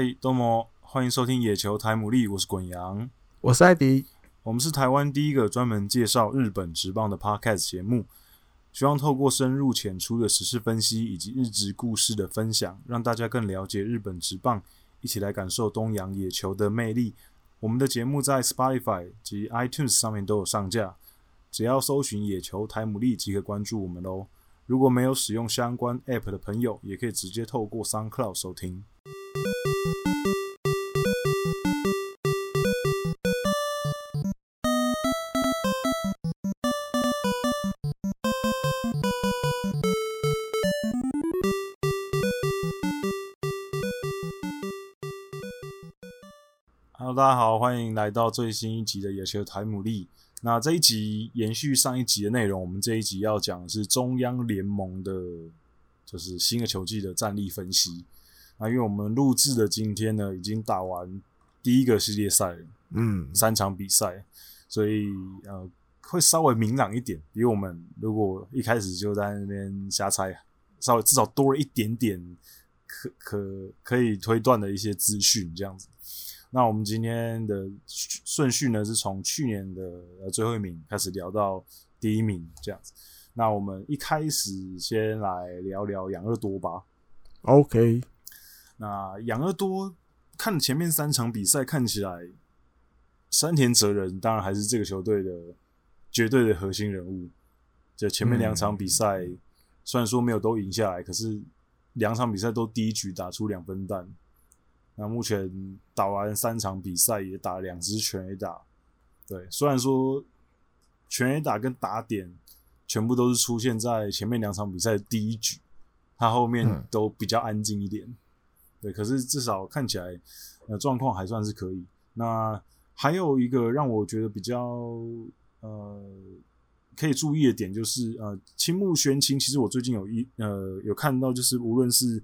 嗨，多么欢迎收听野球台姆利，我是滚羊，我是艾迪，我们是台湾第一个专门介绍日本职棒的 Podcast 节目，希望透过深入浅出的时事分析以及日职故事的分享，让大家更了解日本职棒，一起来感受东洋野球的魅力。我们的节目在 Spotify 及 iTunes 上面都有上架，只要搜寻野球台姆利即可关注我们喽。如果没有使用相关 App 的朋友，也可以直接透过 SoundCloud 收听。Hello，大家好，欢迎来到最新一集的野球台牡蛎。那这一集延续上一集的内容，我们这一集要讲的是中央联盟的，就是新的球季的战力分析。那因为我们录制的今天呢，已经打完第一个系列赛了，嗯，三场比赛，所以呃，会稍微明朗一点，比我们如果一开始就在那边瞎猜，稍微至少多了一点点可可可以推断的一些资讯，这样子。那我们今天的顺序呢，是从去年的呃最后一名开始聊到第一名这样子。那我们一开始先来聊聊养乐多吧。OK，那养乐多看前面三场比赛，看起来山田哲人当然还是这个球队的绝对的核心人物。就前面两场比赛，嗯，虽然说没有都赢下来，可是两场比赛都第一局打出两分弹。那目前打完三场比赛，也打了两支全 A 打。对，虽然说全 A 打跟打点全部都是出现在前面两场比赛的第一局，他后面都比较安静一点。嗯。对，可是至少看起来呃状况还算是可以。那还有一个让我觉得比较呃可以注意的点就是呃青木玄清，其实我最近有一呃有看到，就是无论是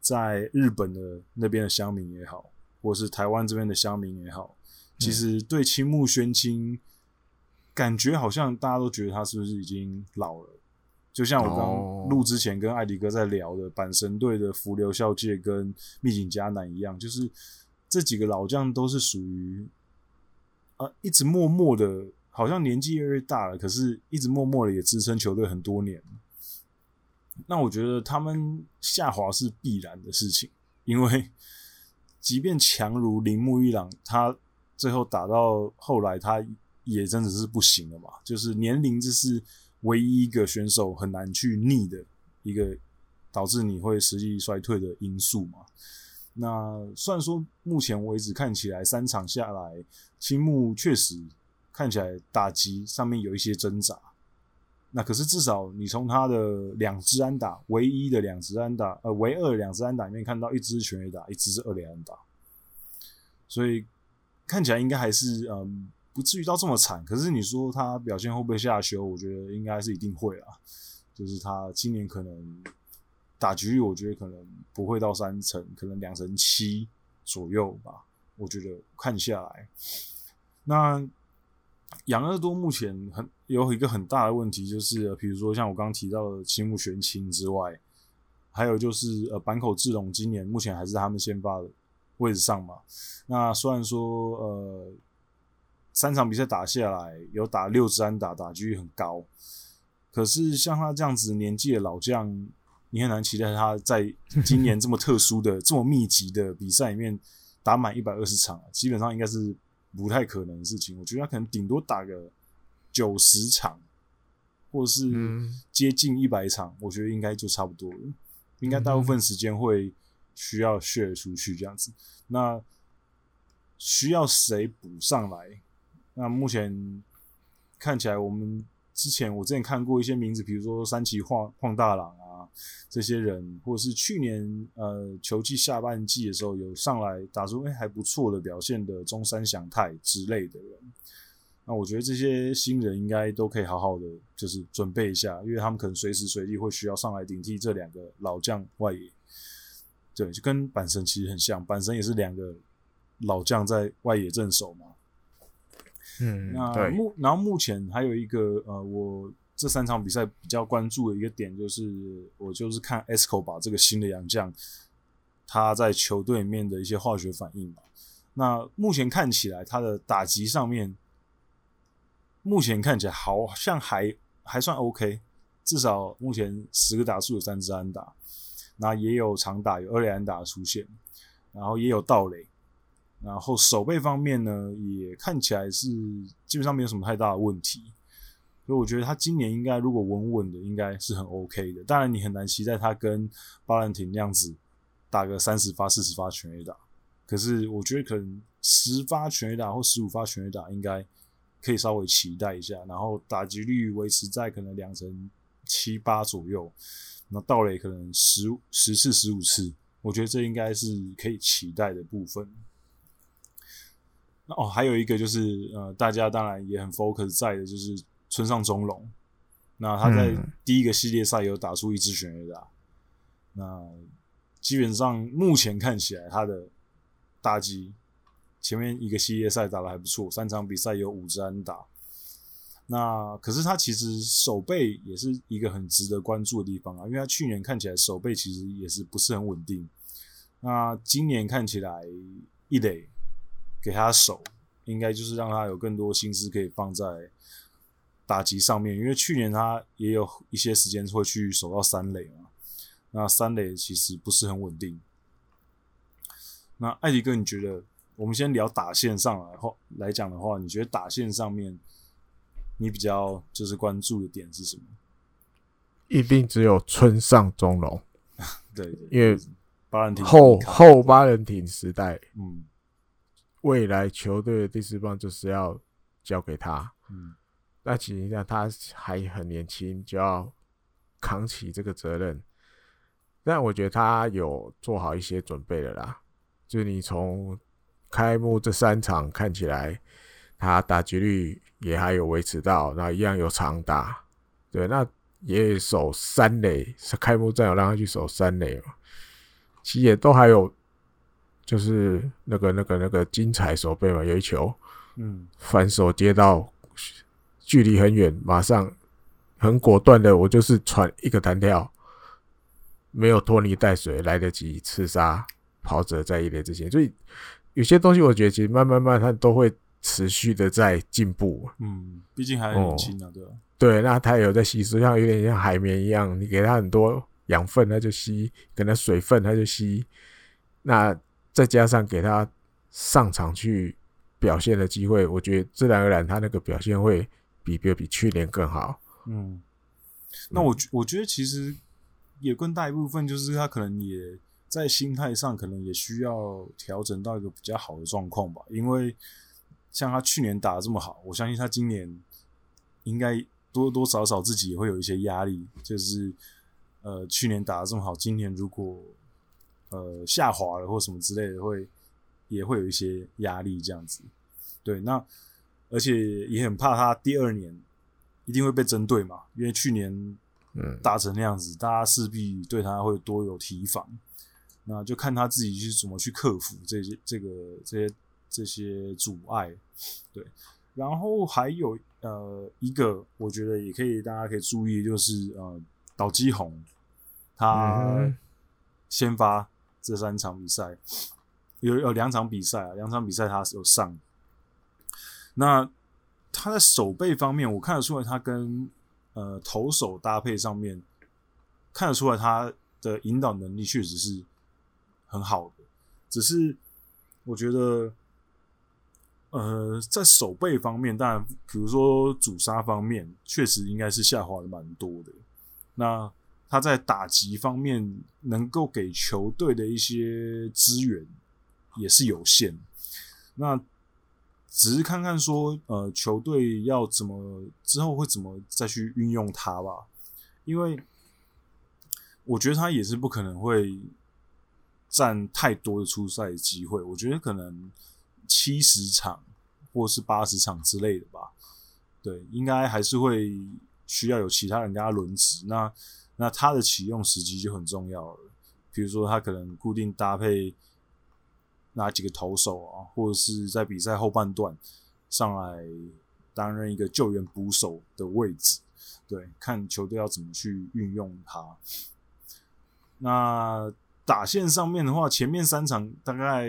在日本的那边的乡民也好，或是台湾这边的乡民也好，其实对青木宣清感觉好像大家都觉得他是不是已经老了？就像我刚录之前跟艾迪哥在聊的阪神队的福流孝介跟密井加南一样，就是这几个老将都是属于啊，一直默默的，好像年纪越来越大了，可是一直默默的也支撑球队很多年。那我觉得他们下滑是必然的事情，因为即便强如铃木一朗，他最后打到后来，他也真的是不行了嘛。就是年龄，这是唯一一个选手很难去逆的一个导致你会实际衰退的因素嘛。那虽然说目前为止看起来三场下来，青木确实看起来打击上面有一些挣扎。那可是至少你从他的两支安打，唯一的两支安打，呃，唯二两支安打里面看到一支全垒打，一支是二垒安打，所以看起来应该还是嗯不至于到这么惨。可是你说他表现会不会下修？我觉得应该是一定会啊。就是他今年可能打局率，我觉得可能不会到三成，可能两成七左右吧。我觉得看下来，那。养乐多目前很有一个很大的问题，就是比如说像我刚刚提到的青木玄清之外，还有就是呃坂口智隆今年目前还是他们先发的位置上嘛。那虽然说呃三场比赛打下来有打六支安打，打击率很高，可是像他这样子年纪的老将，你很难期待他在今年这么特殊的、这么密集的比赛里面打满一百二十场，基本上应该是。不太可能的事情，我觉得他可能顶多打个九十场，或是接近一百场，我觉得应该就差不多了。应该大部分时间会需要 share 出去这样子。那需要谁补上来？那目前看起来，我们之前我之前看过一些名字，比如说三崎晃晃大朗啊。这些人，或者是去年呃球季下半季的时候有上来打出哎还不错的表现的中山祥太之类的人，那我觉得这些新人应该都可以好好的就是准备一下，因为他们可能随时随地会需要上来顶替这两个老将外野。对，就跟阪神其实很像，阪神也是两个老将在外野镇守嘛。嗯，那目然后目前还有一个呃我。这三场比赛比较关注的一个点就是，我就是看 Escobar 这个新的洋将，他在球队里面的一些化学反应嘛。那目前看起来，他的打击上面，目前看起来好像还还算 OK，至少目前十个打数有三支安打，那也有长打有二垒安打出现，然后也有盗垒，然后守备方面呢，也看起来是基本上没有什么太大的问题。所以我觉得他今年应该如果稳稳的，应该是很 OK 的。当然，你很难期待他跟巴兰廷那样子打个三十发、四十发全垒打。可是我觉得可能十发全垒打或十五发全垒打应该可以稍微期待一下。然后打击率维持在可能两成七八左右，那盗垒可能十十次、十五次，我觉得这应该是可以期待的部分。那哦，还有一个就是呃，大家当然也很 focus 在的就是。村上中龙，那他在第一个系列赛有打出一支全垒打，那基本上目前看起来他的打击前面一个系列赛打得还不错，三场比赛有五支安打。那可是他其实守备也是一个很值得关注的地方啊，因为他去年看起来守备其实也是不是很稳定，那今年看起来一垒给他守，应该就是让他有更多心思可以放在。打击上面，因为去年他也有一些时间会去守到三垒嘛，那三垒其实不是很稳定。那艾迪哥，你觉得我们先聊打线上来后来讲的话，你觉得打线上面你比较就是关注的点是什么？一定只有村上中隆，对，对，因为巴伦廷后后巴伦廷时代，嗯，未来球队的第四棒就是要交给他，嗯。那其实上他还很年轻，就要扛起这个责任。但我觉得他有做好一些准备了啦。就是你从开幕这三场看起来，他打击率也还有维持到，然后一样有长打。对，那也守三垒，开幕战有让他去守三垒嘛。其实也都还有，就是那个那个那个精彩手背嘛，有一球，嗯，反手接到。距离很远，马上很果断的，我就是传一个弹跳，没有拖泥带水，来得及刺杀跑者在一垒之前。所以有些东西，我觉得其实慢慢慢，它都会持续的在进步。嗯，毕竟还很年轻啊，对吧？对，那它有在吸收，像有点像海绵一样，你给它很多养分，它就吸；给它水分，它就吸。那再加上给他上场去表现的机会，我觉得自然而然，他那个表现会。比比比去年更好，嗯，那我我觉得其实也更大一部分就是他可能也在心态上可能也需要调整到一个比较好的状况吧，因为像他去年打的这么好，我相信他今年应该多多少少自己也会有一些压力，就是呃去年打的这么好，今年如果呃下滑了或什么之类的，会也会有一些压力这样子，对，那。而且也很怕他第二年一定会被针对嘛，因为去年嗯打成那样子，大家势必对他会多有提防。那就看他自己去怎么去克服这些、这个、这些、这些阻碍。对，然后还有呃一个，我觉得也可以，大家可以注意，就是呃岛基宏他先发这三场比赛，有有两场比赛啊，两场比赛他有上。那他在守备方面，我看得出来，他跟呃投手搭配上面看得出来，他的引导能力确实是很好的。只是我觉得，呃，在守备方面，当然，比如说主杀方面，确实应该是下滑的蛮多的。那他在打击方面，能够给球队的一些资源也是有限。那只是看看说，呃，球队要怎么之后会怎么再去运用他吧，因为我觉得他也是不可能会占太多的出赛机会。我觉得可能七十场或是八十场之类的吧。对，应该还是会需要有其他人跟他轮值。那那他的启用时机就很重要了。比如说，他可能固定搭配。哪几个投手啊，或者是在比赛后半段上来担任一个救援捕手的位置，对，看球队要怎么去运用他。那打线上面的话，前面三场大概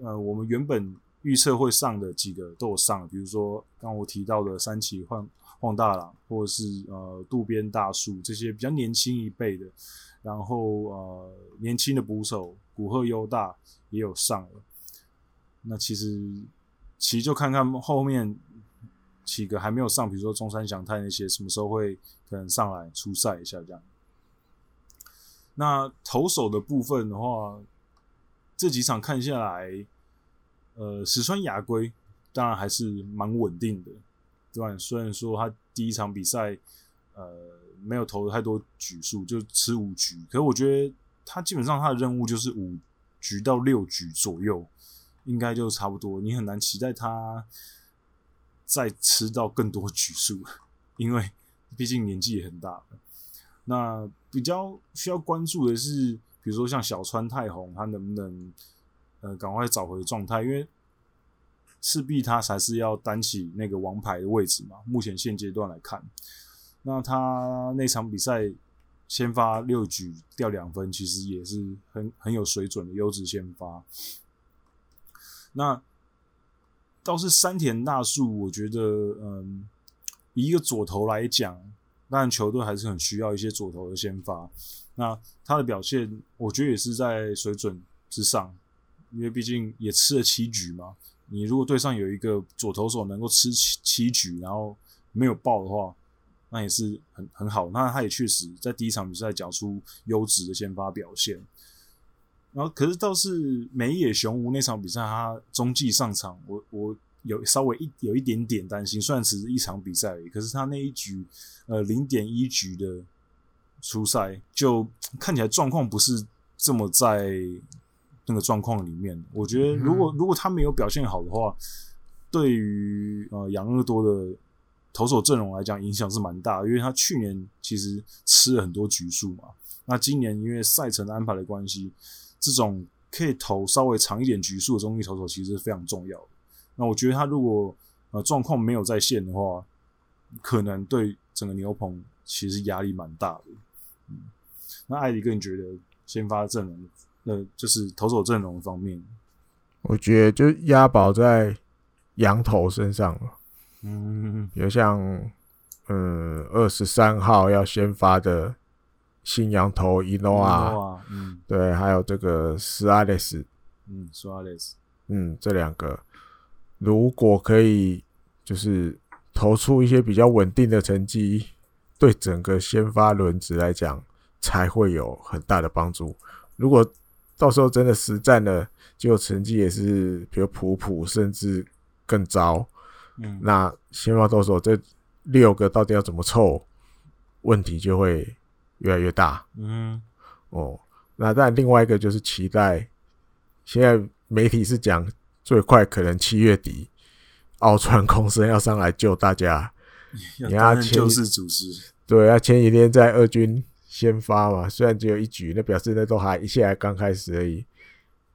呃，我们原本预测会上的几个都有上，比如说刚我提到的三崎晃晃大郎，或者是呃渡边大树这些比较年轻一辈的，然后呃年轻的捕手古贺优大也有上了。那其实其实就看看后面几个还没有上，比如说中山祥太那些什么时候会可能上来出赛一下这样。那投手的部分的话，这几场看下来，呃，石川雅规当然还是蛮稳定的，对？虽然说他第一场比赛，呃，没有投太多局数，就吃五局，可是我觉得他基本上他的任务就是五局到六局左右，应该就差不多。你很难期待他再吃到更多局数，因为毕竟年纪也很大了。那比较需要关注的是，比如说像小川泰弘，他能不能呃赶快找回状态？因为势必他才是要担起那个王牌的位置嘛。目前现阶段来看，那他那场比赛先发六局掉两分，其实也是很很有水准的优质先发。那倒是山田大树，我觉得嗯，以一个左投来讲。当然，球队还是很需要一些左投的先发。那他的表现，我觉得也是在水准之上，因为毕竟也吃了七局嘛。你如果队上有一个左投手能够吃七七局，然后没有爆的话，那也是很很好。那他也确实在第一场比赛缴出优质的先发表现。然后，可是倒是美野雄吾那场比赛，他中继上场，我我。有稍微一有一点点担心，虽然只是一场比赛而已，可是他那一局，呃，零点一局的出赛，就看起来状况不是这么在那个状况里面。我觉得，如果如果他没有表现好的话，对于呃养乐多的投手阵容来讲，影响是蛮大的，因为他去年其实吃了很多局数嘛。那今年因为赛程安排的关系，这种可以投稍微长一点局数的中继投手，其实是非常重要的。那我觉得他如果呃状况没有在线的话，可能对整个牛棚其实压力蛮大的。嗯，那艾迪哥，你觉得先发阵容，呃，就是投手阵容方面，我觉得就押宝在羊头身上了。嗯，比如像嗯二十三号要先发的新羊头伊诺啊，嗯，对，还有这个斯阿雷斯，嗯，斯阿雷斯，嗯，这两个。如果可以，就是投出一些比较稳定的成绩，对整个先发轮值来讲，才会有很大的帮助。如果到时候真的实战了，结果成绩也是比如普普，甚至更糟，嗯，那先发投手这六个到底要怎么凑，问题就会越来越大。嗯，哦，那但另外一个就是期待，现在媒体是讲。最快可能七月底，奥川空生要上来救大家。你要救世主持，对，他前几天在二军先发嘛，虽然只有一局，那表示那都还一切还刚开始而已。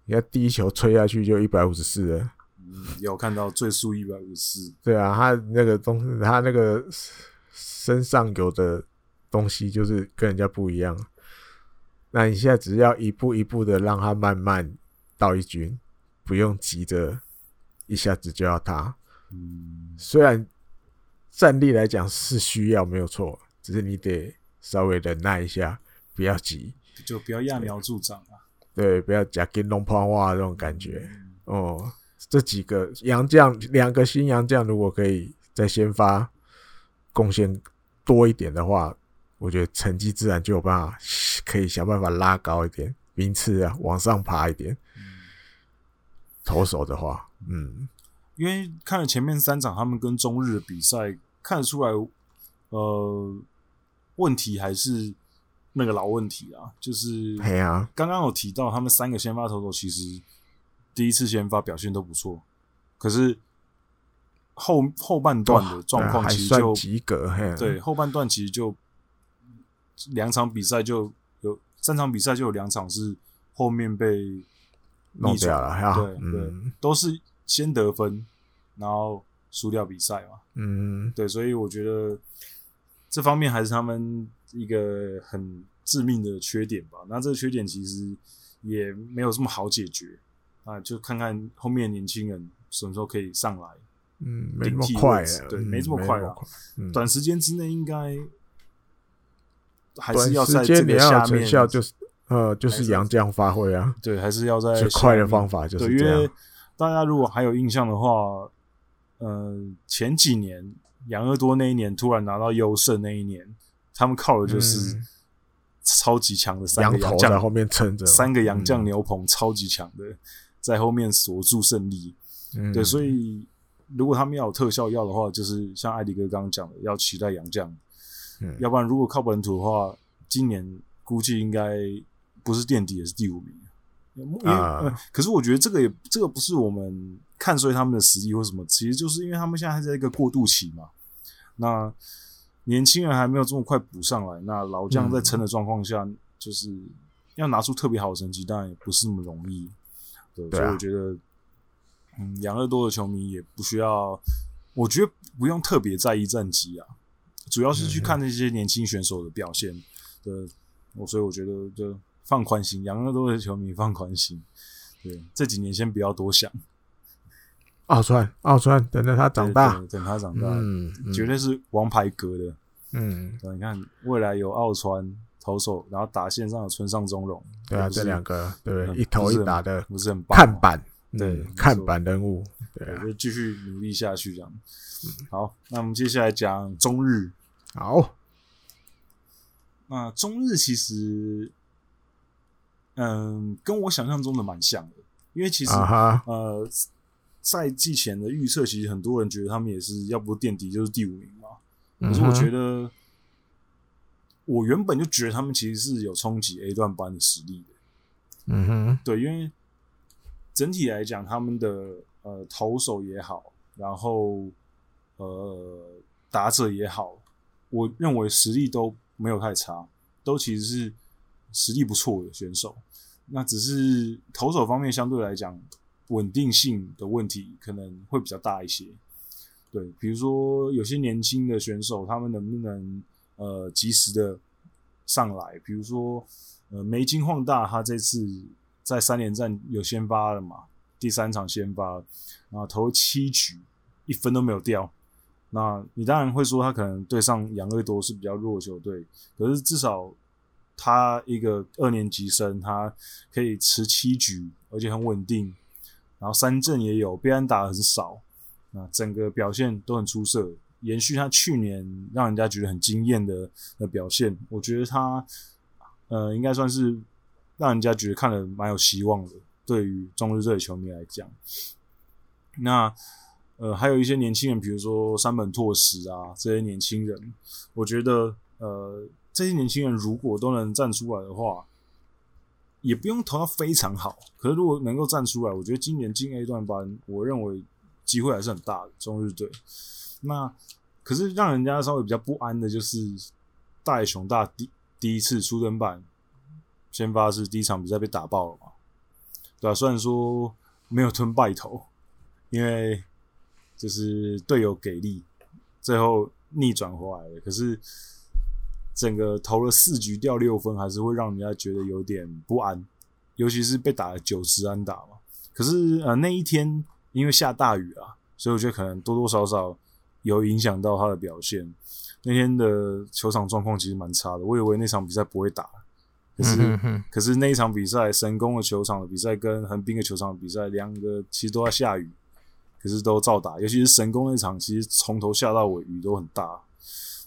你看第一球吹下去就一百五十四了，嗯，有看到最速一百五十四。对啊，他那个东，他那个身上有的东西就是跟人家不一样。那你现在只要一步一步的让他慢慢到一军。不用急着一下子就要他，嗯，虽然战力来讲是需要没有错，只是你得稍微忍耐一下，不要急，就不要揠苗助长啊。对，不要假跟弄胖话这种感觉。嗯、哦，这几个洋将，两个新洋将，如果可以在先发贡献多一点的话，我觉得成绩自然就有办法，可以想办法拉高一点名次啊，往上爬一点。投手的话，嗯，因为看了前面三场他们跟中日的比赛，看得出来，呃，问题还是那个老问题啊，就是，哎呀，刚刚有提到他们三个先发投手其实第一次先发表现都不错，可是后后半段的状况其实就及格，对，后半段其实就两场比赛就有三场比赛就有两场是后面被。弄掉了，哈，对对，都是先得分，然后输掉比赛嘛，嗯，对，所以我觉得这方面还是他们一个很致命的缺点吧。那这个缺点其实也没有这么好解决啊，就看看后面年轻人什么时候可以上来。嗯，没这么快，对，嗯、没这么快啊。嗯、短时间之内应该还是要在这个下面，就是呃，就是洋将发挥啊。对，还是要在最快的方法就是这样。因为大家如果还有印象的话，呃，前几年养乐多那一年突然拿到优胜那一年，他们靠的就是超级强的三个洋将在后面撑着，三个洋将牛棚超级强的在后面锁住胜利。嗯、对，所以。如果他们要有特效药的话，就是像艾迪哥刚刚讲的，要期待洋将。嗯，要不然如果靠本土的话，今年估计应该不是垫底也是第五名。因为、啊呃，可是我觉得这个也这个不是我们看衰他们的实力或什么，其实就是因为他们现在还在一个过渡期嘛。那年轻人还没有这么快补上来，那老将在撑的状况下，就是要拿出特别好的成绩，当然也不是那么容易。对，所以我觉得。嗯，养乐多的球迷也不需要，我觉得不用特别在意战绩啊，主要是去看那些年轻选手的表现的。我、嗯、所以我觉得就放宽心，养乐多的球迷放宽心。对，这几年先不要多想。奥川，奥川，等着他长大，等他长大，嗯，嗯。绝对是王牌格的。嗯，你看未来有奥川投手，然后打线上的村上宗隆，对啊，这两个对一投一打的不是很棒。看板。对，嗯、看板人物，对，对，就继续努力下去这样。嗯、好，那我们接下来讲中日。好，那中日其实，嗯，跟我想象中的蛮像的，因为其实、呃，赛季前的预测，其实很多人觉得他们也是要不垫底就是第五名嘛。可是我觉得，我原本就觉得他们其实是有冲击 A 段班的实力的。嗯哼，对，因为。整体来讲，他们的呃投手也好，然后呃打者也好，我认为实力都没有太差，都其实是实力不错的选手。那只是投手方面相对来讲稳定性的问题可能会比较大一些。对，比如说有些年轻的选手，他们能不能呃及时的上来？比如说呃梅金晃大，他这次。在三连战有先发了嘛？第三场先发，然后投七局，一分都没有掉。那你当然会说他可能对上杨瑞多是比较弱的球队，可是至少他一个二年级生，他可以持七局，而且很稳定。然后三振也有，被安打的很少，那整个表现都很出色，延续他去年让人家觉得很惊艳的的表现。我觉得他呃，应该算是。让人家觉得看了蛮有希望的，对于中日队球迷来讲，那呃还有一些年轻人，比如说山本拓实啊这些年轻人，我觉得呃这些年轻人如果都能站出来的话，也不用投到非常好，可是如果能够站出来，我觉得今年进 A 段班，我认为机会还是很大的。中日队，那可是让人家稍微比较不安的就是大野雄大第第一次出登板。先发是第一场比赛被打爆了嘛？对啊，虽然说没有吞败头，因为就是队友给力，最后逆转回来了。可是整个投了四局掉六分，还是会让人家觉得有点不安。尤其是被打了九十安打嘛。可是呃那一天因为下大雨啊，所以我觉得可能多多少少有影响到他的表现。那天的球场状况其实蛮差的，我以为那场比赛不会打。可是，嗯、哼哼可是那一场比赛，神宫的球场的比赛跟横滨的球场的比赛，两个其实都在下雨，可是都照打。尤其是神宫那场，其实从头下到尾雨都很大。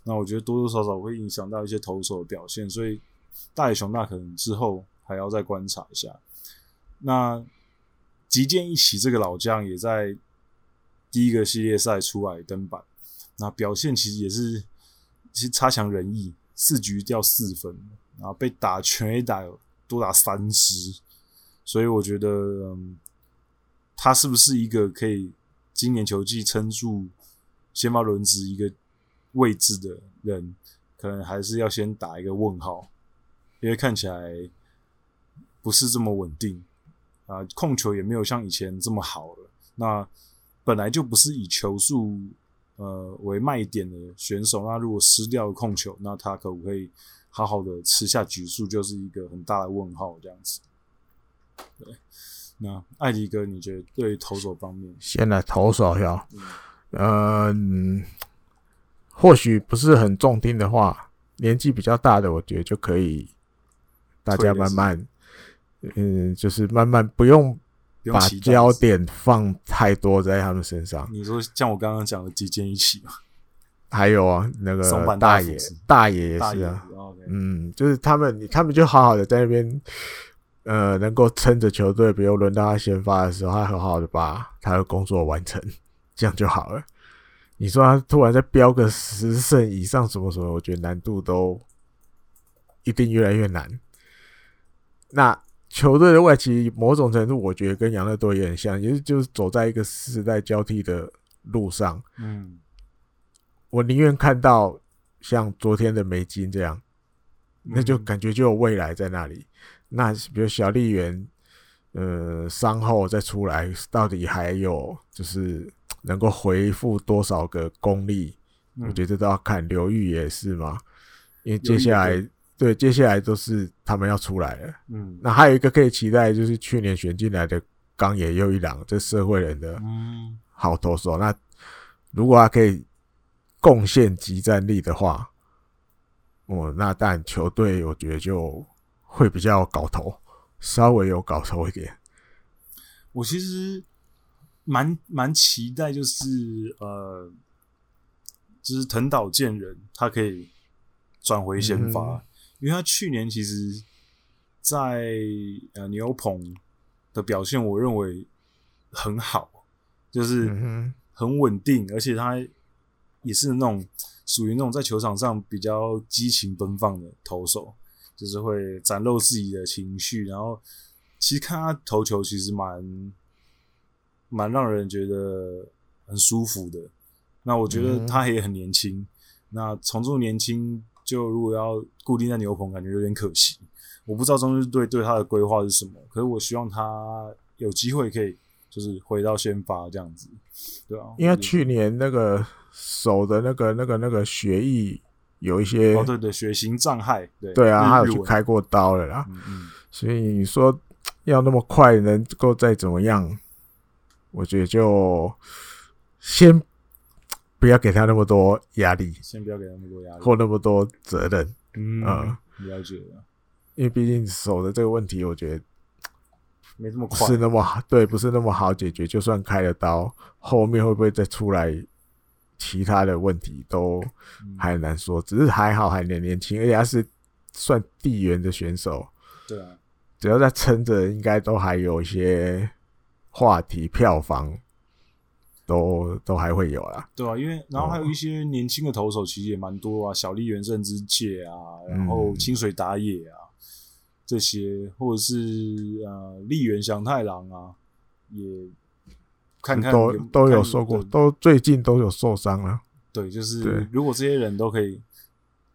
那我觉得多多少少会影响到一些投手的表现，所以大野雄大可能之后还要再观察一下。那吉见一起这个老将也在第一个系列赛出来登板，那表现其实也是其实差强人意，四局掉四分。然后被打全 A 打多打三支，所以我觉得，嗯，他是不是一个可以今年球季撑住先发轮值一个位置的人，可能还是要先打一个问号，因为看起来不是这么稳定啊，控球也没有像以前这么好了。那本来就不是以球速呃为卖点的选手，那如果失掉控球，那他可不可以？好好的吃下局数，就是一个很大的问号这样子。对，那艾迪哥，你觉得对投手方面，先来投手要，嗯，或许不是很中听的话，年纪比较大的，我觉得就可以，大家慢慢，嗯，就是慢慢不用把焦点放太多在他们身上。你说像我刚刚讲的几件一起嘛，还有啊，那个大爷，大爷也是啊，嗯，就是他们，他们就好好的在那边。呃，能够撑着球队，比如轮到他先发的时候，他很好的把他的工作完成，这样就好了。你说他突然再飙个十胜以上什么什么，我觉得难度都一定越来越难。那球队的外企某种程度，我觉得跟养乐多也很像，也是就是走在一个世代交替的路上。嗯，我宁愿看到像昨天的梅金这样，那就感觉就有未来在那里。那比如小笠原，呃，伤后再出来，到底还有就是能够回复多少个功力？嗯、我觉得都要看。刘玉也是嘛，因为接下来对接下来都是他们要出来了。嗯，那还有一个可以期待，就是去年选进来的冈野佑一郎，这社会人的好投手。那如果他可以贡献集战力的话，哦，那但球队我觉得就。会比较搞头，稍微有搞头一点。我其实蛮蛮期待，就是呃，就是藤岛健人他可以转回先发，嗯、因为他去年其实在呃牛棚的表现，我认为很好，就是很稳定，而且他也是那种属于那种在球场上比较激情奔放的投手。就是会展露自己的情绪，然后其实看他投球，其实蛮蛮让人觉得很舒服的。那我觉得他也很年轻，嗯、那从这么年轻就如果要固定在牛棚，感觉有点可惜。我不知道中日队对他的规划是什么，可是我希望他有机会可以就是回到先发这样子，对啊，因为去年那个手的那个那个那个血液。有一些哦，对对，血型障碍，对。对啊，他有去开过刀了啦，嗯嗯，所以你说要那么快能够再怎么样，我觉得就先不要给他那么多压力，先不要给他那么多压力或那么多责任，嗯，嗯，了解了，因为毕竟手的这个问题，我觉得没这么快，不是那么好，对，不是那么好解决。就算开了刀，后面会不会再出来？其他的问题都还难说，只是还好还年年轻，而且他是算地缘的选手。对啊，只要在撑着，应该都还有一些话题，票房都都还会有啦。对啊，因为然后还有一些年轻的投手，其实也蛮多啊，小笠原胜之介啊，然后清水打野啊，这些或者是呃立原祥太郎啊，也。看看都都有受过，都最近都有受伤了。对，就是如果这些人都可以，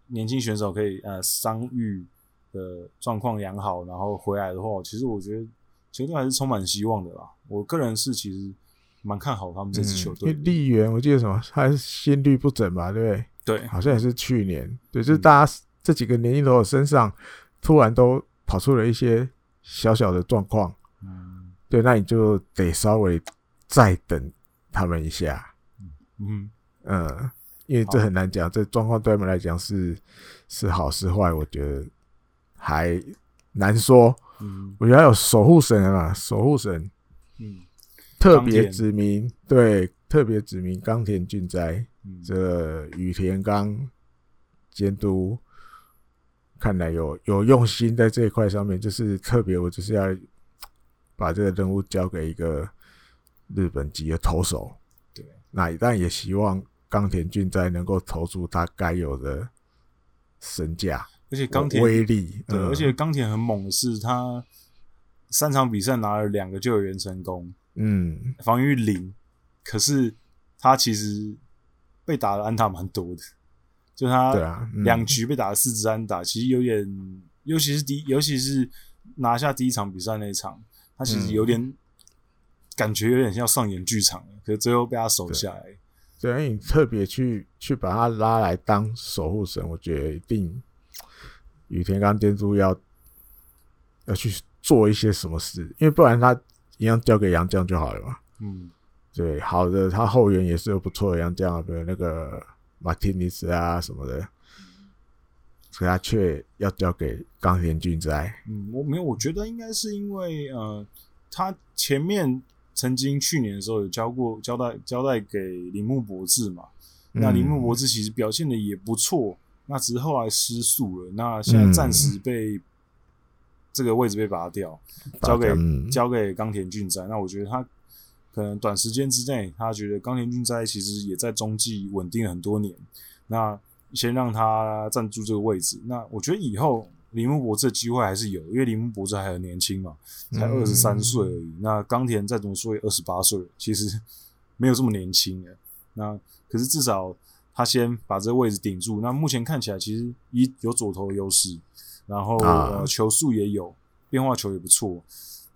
年轻选手可以呃伤愈的状况良好，然后回来的话，其实我觉得球队还是充满希望的啦。我个人是其实蛮看好他们这支球队。因为立原我记得什么，他是心律不整嘛，对不对？对，好像也是去年。对，就是大家这几个年轻投手身上突然都跑出了一些小小的状况。嗯，对，那你就得稍微。再等他们一下，嗯嗯，因为这很难讲，这状况对他们来讲是是好是坏，我觉得还难说。嗯，我觉得还有守护神啊，守护神，嗯，特别指名，对，特别指名冈田俊哉，这羽田刚监督，看来有有用心在这一块上面，就是特别，我就是要把这个任务交给一个。日本籍的投手，对，那但也希望冈田俊哉能够投出他该有的身价，而且钢铁威力，对，而且钢铁很猛的是，他三场比赛拿了两个救援成功，嗯，防御零，可是他其实被打的安打蛮多的，就他两局被打了四支安打，其实有点，尤其是第，尤其是拿下第一场比赛那一场，他其实有点。感觉有点像上演剧场，可是最后被他守下来。所以你特别去去把他拉来当守护神，我觉得一定羽田刚监督要要去做一些什么事，因为不然他一样交给杨绛就好了嘛。嗯，对，好的，他后援也是有不错的杨将，比如那个马丁尼斯啊什么的，可他却要交给冈田俊哉。嗯，我没有，我觉得应该是因为呃，他前面曾经去年的时候有交过交代交代给铃木博志嘛，嗯、那铃木博志其实表现的也不错。那只是后来失速了，那现在暂时被这个位置被拔掉，嗯、交给、嗯、交给冈田俊哉。那我觉得他可能短时间之内，他觉得冈田俊哉其实也在中继稳定了很多年，那先让他站住这个位置。那我觉得以后铃木博志的机会还是有，因为铃木博志还很年轻嘛，才二十三岁而已。嗯、那冈田再怎么说也二十八岁，其实没有这么年轻的。那可是至少。他先把这个位置顶住，那目前看起来其实一有左投优势，然后、啊呃、球速也有，变化球也不错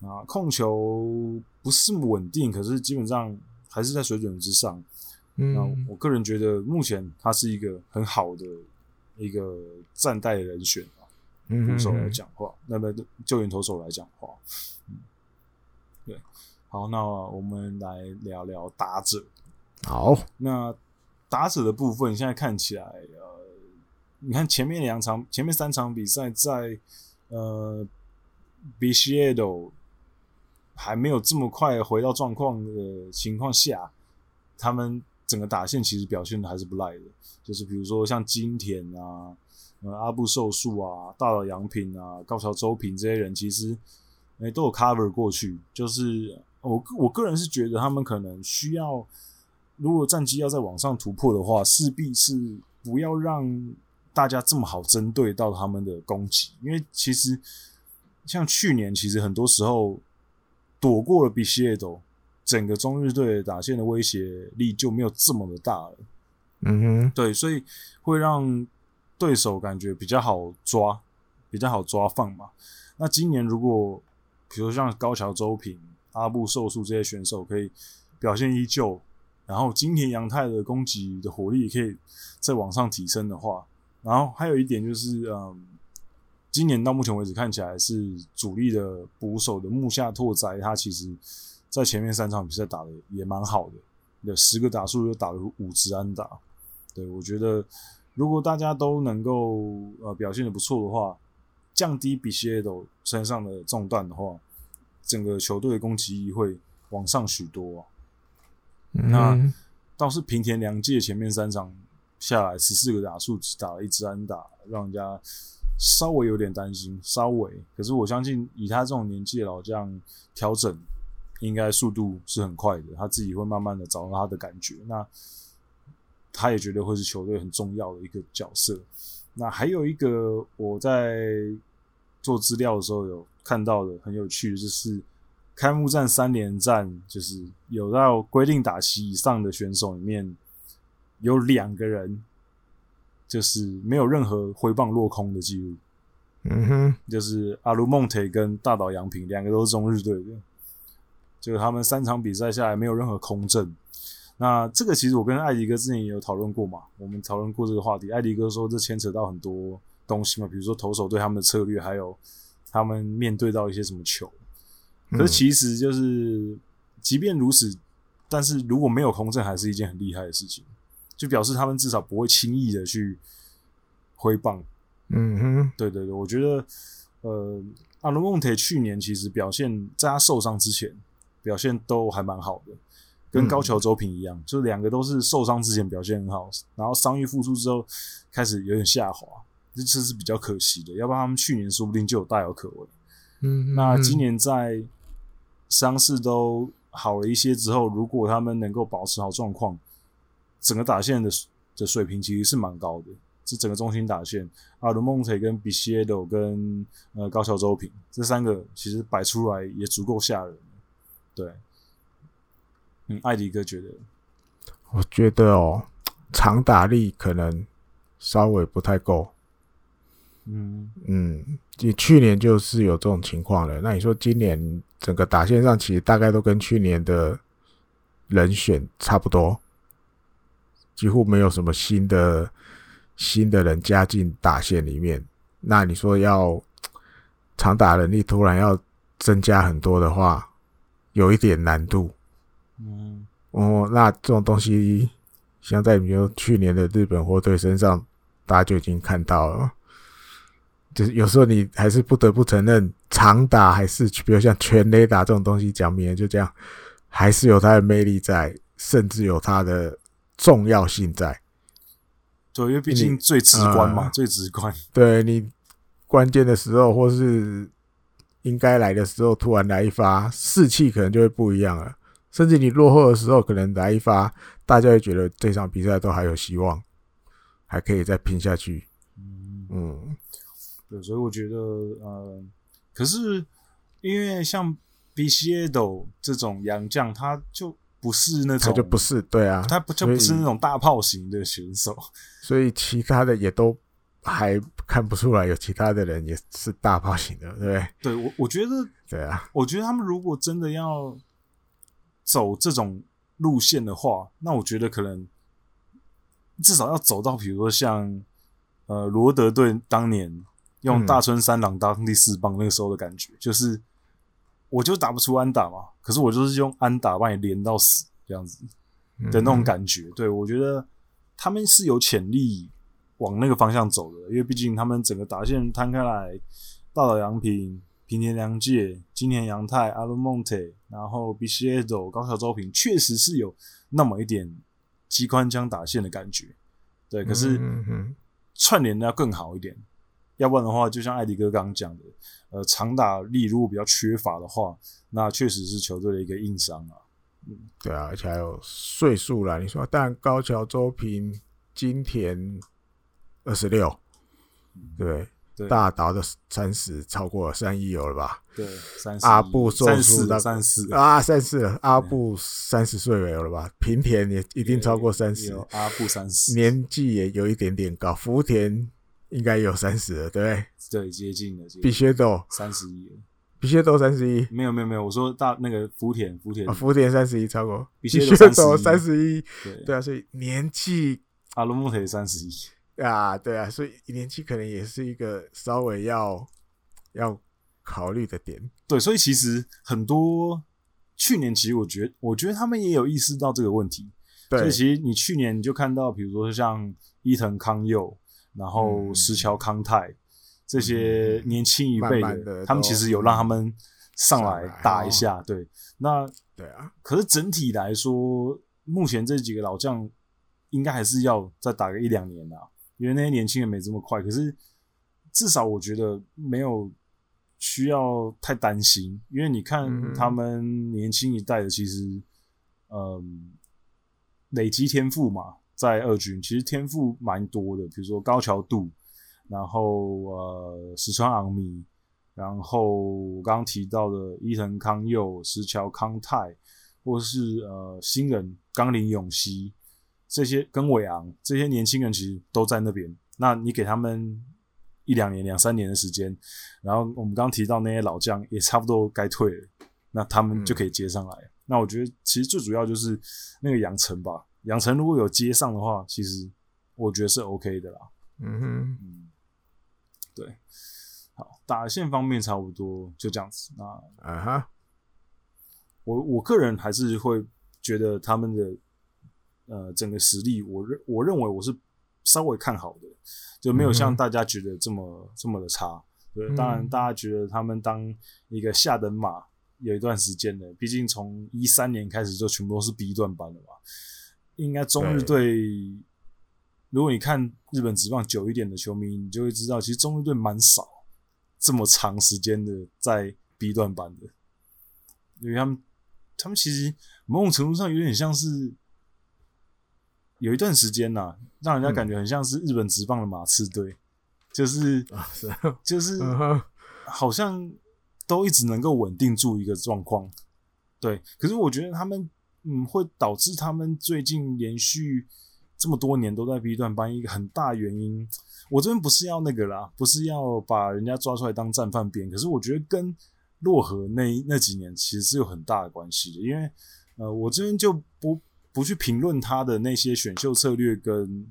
啊，控球不是稳定，可是基本上还是在水准之上。嗯，那我个人觉得目前他是一个很好的一个战代的人选啊。嗯，投手来讲话，那么救援投手来讲话，嗯，对，好，那我们来聊聊打者。好，那。打者的部分现在看起来，呃，你看前面两场、前面三场比赛，在呃 b i s h e d o 还没有这么快回到状况的情况下，他们整个打线其实表现的还是不赖的。就是比如说像金田啊、呃阿布寿树啊、大岛洋平啊、高桥周平这些人，其实哎、欸、都有 cover 过去。就是我我个人是觉得他们可能需要。如果战绩要再往上突破的话，势必是不要让大家这么好针对到他们的攻击，因为其实像去年，其实很多时候躲过了比西耶斗，整个中日队打线的威胁力就没有这么的大了。嗯哼，对，所以会让对手感觉比较好抓，比较好抓放嘛。那今年如果比如像高桥周平、阿布寿树这些选手可以表现依旧。然后金田阳太的攻击的火力也可以再往上提升的话，然后还有一点就是，嗯，今年到目前为止看起来是主力的捕手的木下拓哉，他其实在前面三场比赛打的也蛮好的，有十个打数就打了五支安打。对，我觉得如果大家都能够呃表现的不错的话，降低比西耶斗身上的重担的话，整个球队的攻击力会往上许多啊。那倒是平田良介前面三场下来十四个打数只打了一支安打，让人家稍微有点担心。稍微，可是我相信以他这种年纪的老将，调整应该速度是很快的。他自己会慢慢的找到他的感觉。那他也觉得会是球队很重要的一个角色。那还有一个我在做资料的时候有看到的很有趣的就是。开幕战三连战，就是有到规定打席以上的选手里面，有两个人就是没有任何挥棒落空的记录。嗯哼，就是阿鲁蒙特跟大岛洋平两个都是中日队的，就他们三场比赛下来没有任何空阵。那这个其实我跟艾迪哥之前也有讨论过嘛，我们讨论过这个话题。艾迪哥说这牵扯到很多东西嘛，比如说投手对他们的策略，还有他们面对到一些什么球。可是其实就是，即便如此，但是如果没有空震，还是一件很厉害的事情，就表示他们至少不会轻易的去挥棒。嗯哼，对对对，我觉得，呃，阿鲁蒙特去年其实表现在他受伤之前表现都还蛮好的，跟高桥周平一样，嗯、就两个都是受伤之前表现很好，然后伤愈复出之后开始有点下滑，这这是比较可惜的，要不然他们去年说不定就有大有可为。嗯哼，那今年在。伤势都好了一些之后，如果他们能够保持好状况，整个打线的的水平其实是蛮高的。是整个中心打线，阿鲁蒙特跟比谢斗跟呃高桥周平这三个，其实摆出来也足够吓人。对，嗯，艾迪哥觉得，我觉得哦，长打力可能稍微不太够。嗯嗯，你去年就是有这种情况了。那你说今年整个打线上其实大概都跟去年的人选差不多，几乎没有什么新的新的人加进打线里面。那你说要长打能力突然要增加很多的话，有一点难度。嗯，哦，那这种东西，像在比如去年的日本火腿身上，大家就已经看到了。就是有时候你还是不得不承认，长打还是比如像全垒打这种东西，讲明了就这样，还是有它的魅力在，甚至有它的重要性在。对，因为毕竟最直观嘛，呃、最直观。对你关键的时候，或是应该来的时候，突然来一发，士气可能就会不一样了。甚至你落后的时候，可能来一发，大家会觉得这场比赛都还有希望，还可以再拼下去。嗯，嗯对，所以我觉得，呃，可是因为像 B C A 斗这种洋将，他就。不是那种，他就不是对啊，他不就不是那种大炮型的选手，所以其他的也都还看不出来有其他的人也是大炮型的，对不对？对，我我觉得，对啊，我觉得他们如果真的要走这种路线的话，那我觉得可能至少要走到，比如说像呃罗德队当年用大村三郎当第四棒那个时候的感觉，嗯、就是。我就打不出安打嘛，可是我就是用安打把你连到死这样子的那种感觉。嗯、对，我觉得他们是有潜力往那个方向走的，因为毕竟他们整个打线摊开来，大岛洋平、平田良介、金田洋太、阿鲁蒙特，然后比西埃斗、高桥周平，确实是有那么一点机关枪打线的感觉。对，可是串联的要更好一点。要不然的话，就像艾迪哥刚刚讲的，呃，长打力如果比较缺乏的话，那确实是球队的一个硬伤啊。嗯，对啊，而且还有岁数啦。你说，但高桥周平、金田二十六，对，对大岛的三十超过三亿有了吧？对，三阿部寿司三十啊，三十了，阿布三十岁有了吧？平田也一定超过三十，阿布三十，年纪也有一点点高，福田。应该有三十了，对不对？对，接近了。比薛斗三十一，比薛斗三十一。没有没有没有，我说大那个福田福田，福田三十一超过比薛斗三十一。对啊，所以年纪阿鲁木特三十一啊，对啊，所以年纪可能也是一个稍微要要考虑的点。对，所以其实很多去年其实我觉得我觉得他们也有意识到这个问题。对，所以其实你去年你就看到，比如说像伊藤康佑。然后石桥康泰这些年轻一辈的，他们其实有让他们上来打一下，哦、对，那对啊。可是整体来说，目前这几个老将应该还是要再打个一两年啊，因为那些年轻人没这么快。可是至少我觉得没有需要太担心，因为你看他们年轻一代的，其实嗯，累积天赋嘛。在二军其实天赋蛮多的，比如说高桥渡，然后呃石川昂弥，然后我刚刚提到的伊藤康佑、石桥康泰，或是呃新人冈林永希，这些跟伟昂这些年轻人其实都在那边。那你给他们一两年、两三年的时间，然后我们刚刚提到那些老将也差不多该退了，那他们就可以接上来。嗯、那我觉得其实最主要就是那个养成吧。养成如果有接上的话，其实我觉得是 OK 的啦。嗯哼，嗯，对，好，打线方面差不多就这样子。那啊哈，我我个人还是会觉得他们的呃整个实力，我认我认为我是稍微看好的，就没有像大家觉得这么、嗯、这么的差。对，当然大家觉得他们当一个下等马有一段时间了，毕竟从一三年开始就全部都是 B 段班了嘛。应该中日队，如果你看日本职棒久一点的球迷，你就会知道，其实中日队蛮少这么长时间的在 B 段班的，因为他们他们其实某种程度上有点像是有一段时间呐、啊，让人家感觉很像是日本职棒的马刺队，就是就是好像都一直能够稳定住一个状况，对，可是我觉得他们。嗯，会导致他们最近连续这么多年都在 B 段班，一个很大原因，我这边不是要那个啦，不是要把人家抓出来当战犯编，可是我觉得跟洛河那那几年其实是有很大的关系的，因为呃，我这边就不不去评论他的那些选秀策略跟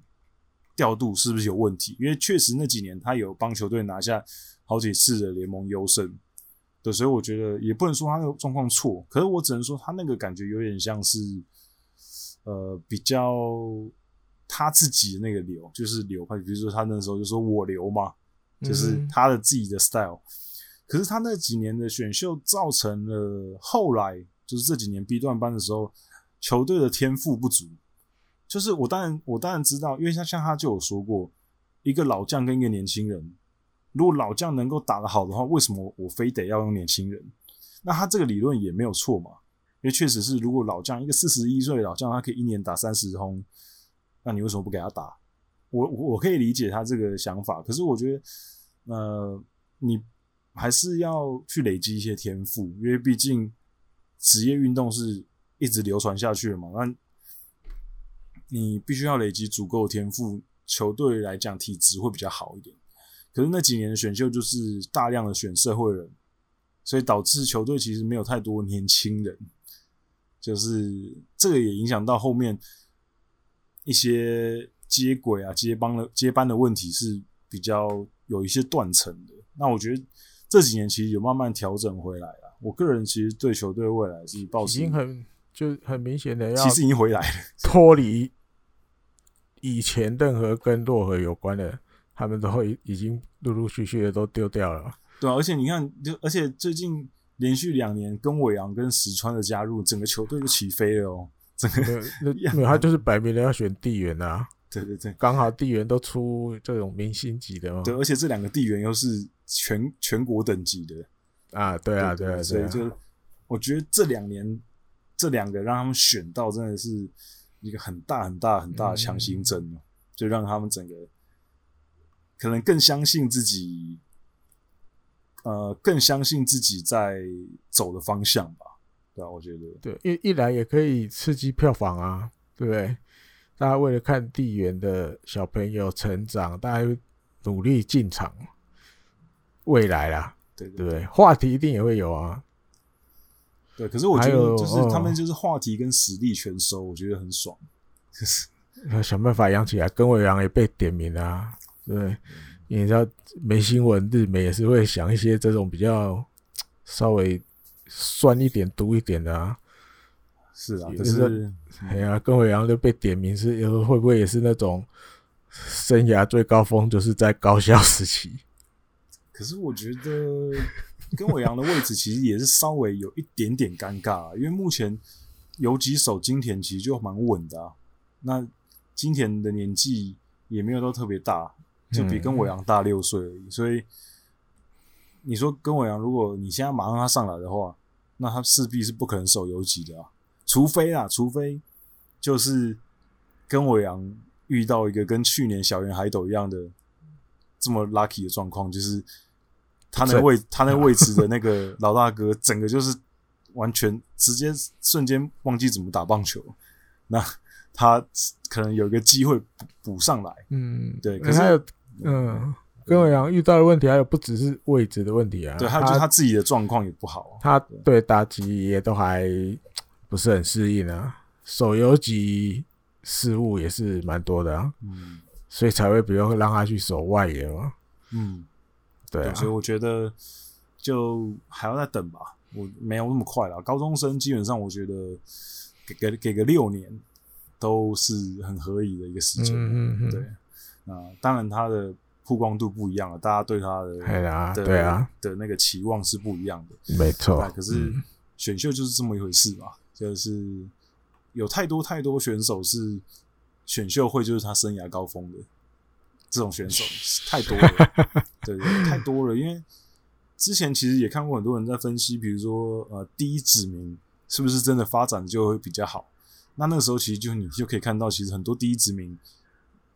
调度是不是有问题？因为确实那几年他有帮球队拿下好几次的联盟优胜，对，所以我觉得也不能说他那个状况错，可是我只能说他那个感觉有点像是，呃，比较他自己的那个流，就是流派，比如说他那时候就说我流嘛，就是他的自己的 style，嗯，可是他那几年的选秀造成了后来就是这几年 B 段班的时候，球队的天赋不足。就是我当然我当然知道，因为像像他就有说过，一个老将跟一个年轻人，如果老将能够打得好的话，为什么我非得要用年轻人？那他这个理论也没有错嘛，因为确实是，如果老将一个四十一岁的老将，他可以一年打三十通，那你为什么不给他打？我我可以理解他这个想法，可是我觉得，呃，你还是要去累积一些天赋，因为毕竟职业运动是一直流传下去的嘛，那。你必须要累积足够的天赋，球队来讲体质会比较好一点。可是那几年的选秀就是大量的选社会人，所以导致球队其实没有太多年轻人，就是这个也影响到后面一些接轨啊、接班的接班的问题是比较有一些断层的。那我觉得这几年其实有慢慢调整回来了。我个人其实对球队未来是抱已经很就很明显的要其实已经回来了，脱离。以前任何跟洛河有关的，他们都会已经陆陆续续的都丢掉了。对啊，而且你看，就而且最近连续两年跟韦昂跟石川的加入，整个球队就起飞了哦。整个 没有，他就是摆明了要选地缘啊。对对对，刚好地缘都出这种明星级的嘛。对，而且这两个地缘又是全全国等级的啊。对啊，对啊，对啊，所以就我觉得这两年这两个让他们选到真的是。一个很大很大很大的强心针，嗯，就让他们整个可能更相信自己，呃，更相信自己在走的方向吧。对啊，我觉得对，一一来也可以刺激票房啊，对不对？大家为了看地缘的小朋友成长，大家努力进场，未来啦，对对对，话题一定也会有啊。对，可是我觉得就是他们就是话题跟实力全收，哦、我觉得很爽。就是要想办法养起来，根尾羊也被点名啊。对，你知道没新闻，日媒也是会想一些这种比较稍微酸一点、毒一点的啊。是啊，可是哎呀，根尾阳就被点名是，有时候会不会也是那种生涯最高峰，就是在高校时期？可是我觉得。跟尾阳的位置其实也是稍微有一点点尴尬，啊，因为目前有几手金田其实就蛮稳的啊。那金田的年纪也没有到特别大，就比跟尾羊大六岁而已。所以你说跟尾羊，如果你现在马上他上来的话，那他势必是不可能守游击的啊。除非啊，除非就是跟尾羊遇到一个跟去年小圆海斗一样的这么 lucky 的状况，就是。他那个位，他那个位置的 那个老大哥，整个就是完全直接瞬间忘记怎么打棒球。那他可能有一个机会补补上来。嗯，对。可是，嗯，跟我讲遇到的问题还有不只是位置的问题啊。对，还有就是他自己的状况也不好。他对打击也都还不是很适应啊，手游级失误也是蛮多的啊。嗯，所以才会比如让他去守外野嘛。嗯。对，所以我觉得就还要再等吧，我没有那么快啦。高中生基本上，我觉得给给给个六年都是很合理的一个时间。嗯嗯对，那当然他的曝光度不一样了，大家对他的对啊对啊的那个期望是不一样的，没错。可是选秀就是这么一回事嘛，就是有太多太多选手是选秀会就是他生涯高峰的。这种选手太多了，对，太多了。因为之前其实也看过很多人在分析，比如说呃，第一指名是不是真的发展就会比较好？那那个时候其实就你就可以看到，其实很多第一指名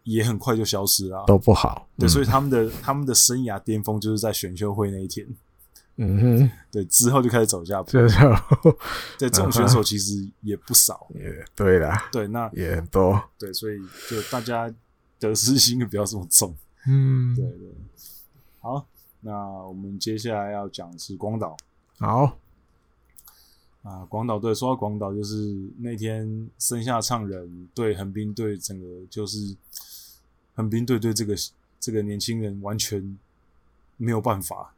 也很快就消失了，都不好。对，所以他们的他们的生涯巅峰就是在选秀会那一天。嗯哼，对，之后就开始走下坡。对，这种选手其实也不少。也对啦，对，那也很多。对，所以就大家。得失心也不要这么重，嗯，对对。好，那我们接下来要讲的是广岛。好，啊，广岛队说到广岛，就是那天森下唱人对横滨队整个就是横滨队对这个这个年轻人完全没有办法，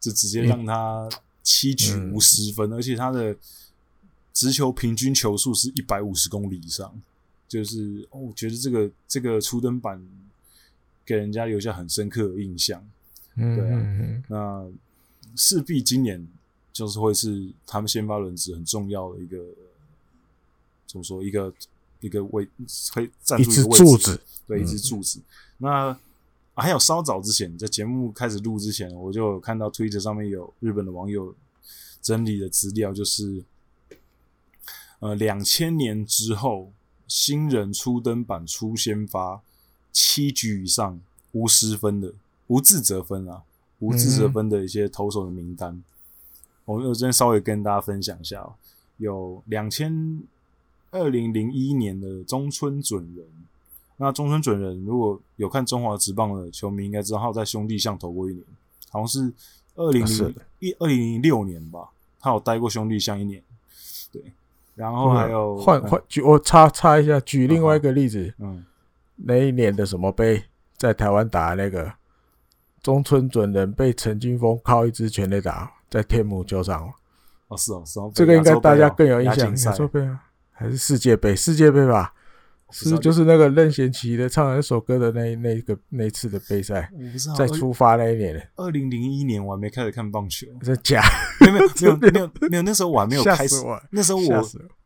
就直接让他七局无失分，嗯、而且他的直球平均球速是一百五十公里以上，就是哦，我觉得这个这个初登板给人家留下很深刻的印象。对啊，那势必今年就是会是他们先发轮值很重要的一个，怎么说一个一个位会站住一个位置，柱子对，一支柱子。嗯、那、啊、还有稍早之前，在节目开始录之前，我就有看到 Twitter 上面有日本的网友整理的资料，就是呃，两千年之后新人初登板出先发七局以上无失分的。无自责分啊，无自责分的一些投手的名单，嗯、我我这边稍微跟大家分享一下，有两千二零零一年的中村准人，那中村准人如果有看中华职棒的球迷应该知道，他有在兄弟象投过一年，好像是二零零一二零零六年吧，他有待过兄弟象一年，对，然后还有换换举我插插一下，举另外一个例子，嗯，那一年的什么杯在台湾打的那个。中村准人被陈金峰靠一支全垒打在天母球场。哦，是哦，是哦，这个应该大家更有印象。亚洲杯啊，还是世界杯？世界杯吧，是就是那个任贤齐的唱那首歌的那那个那次的杯赛，我不知道在出发那一年。二零零一年我还没开始看棒球，这假？没有没有 没有没有没有，那时候我还没有开始。那时候我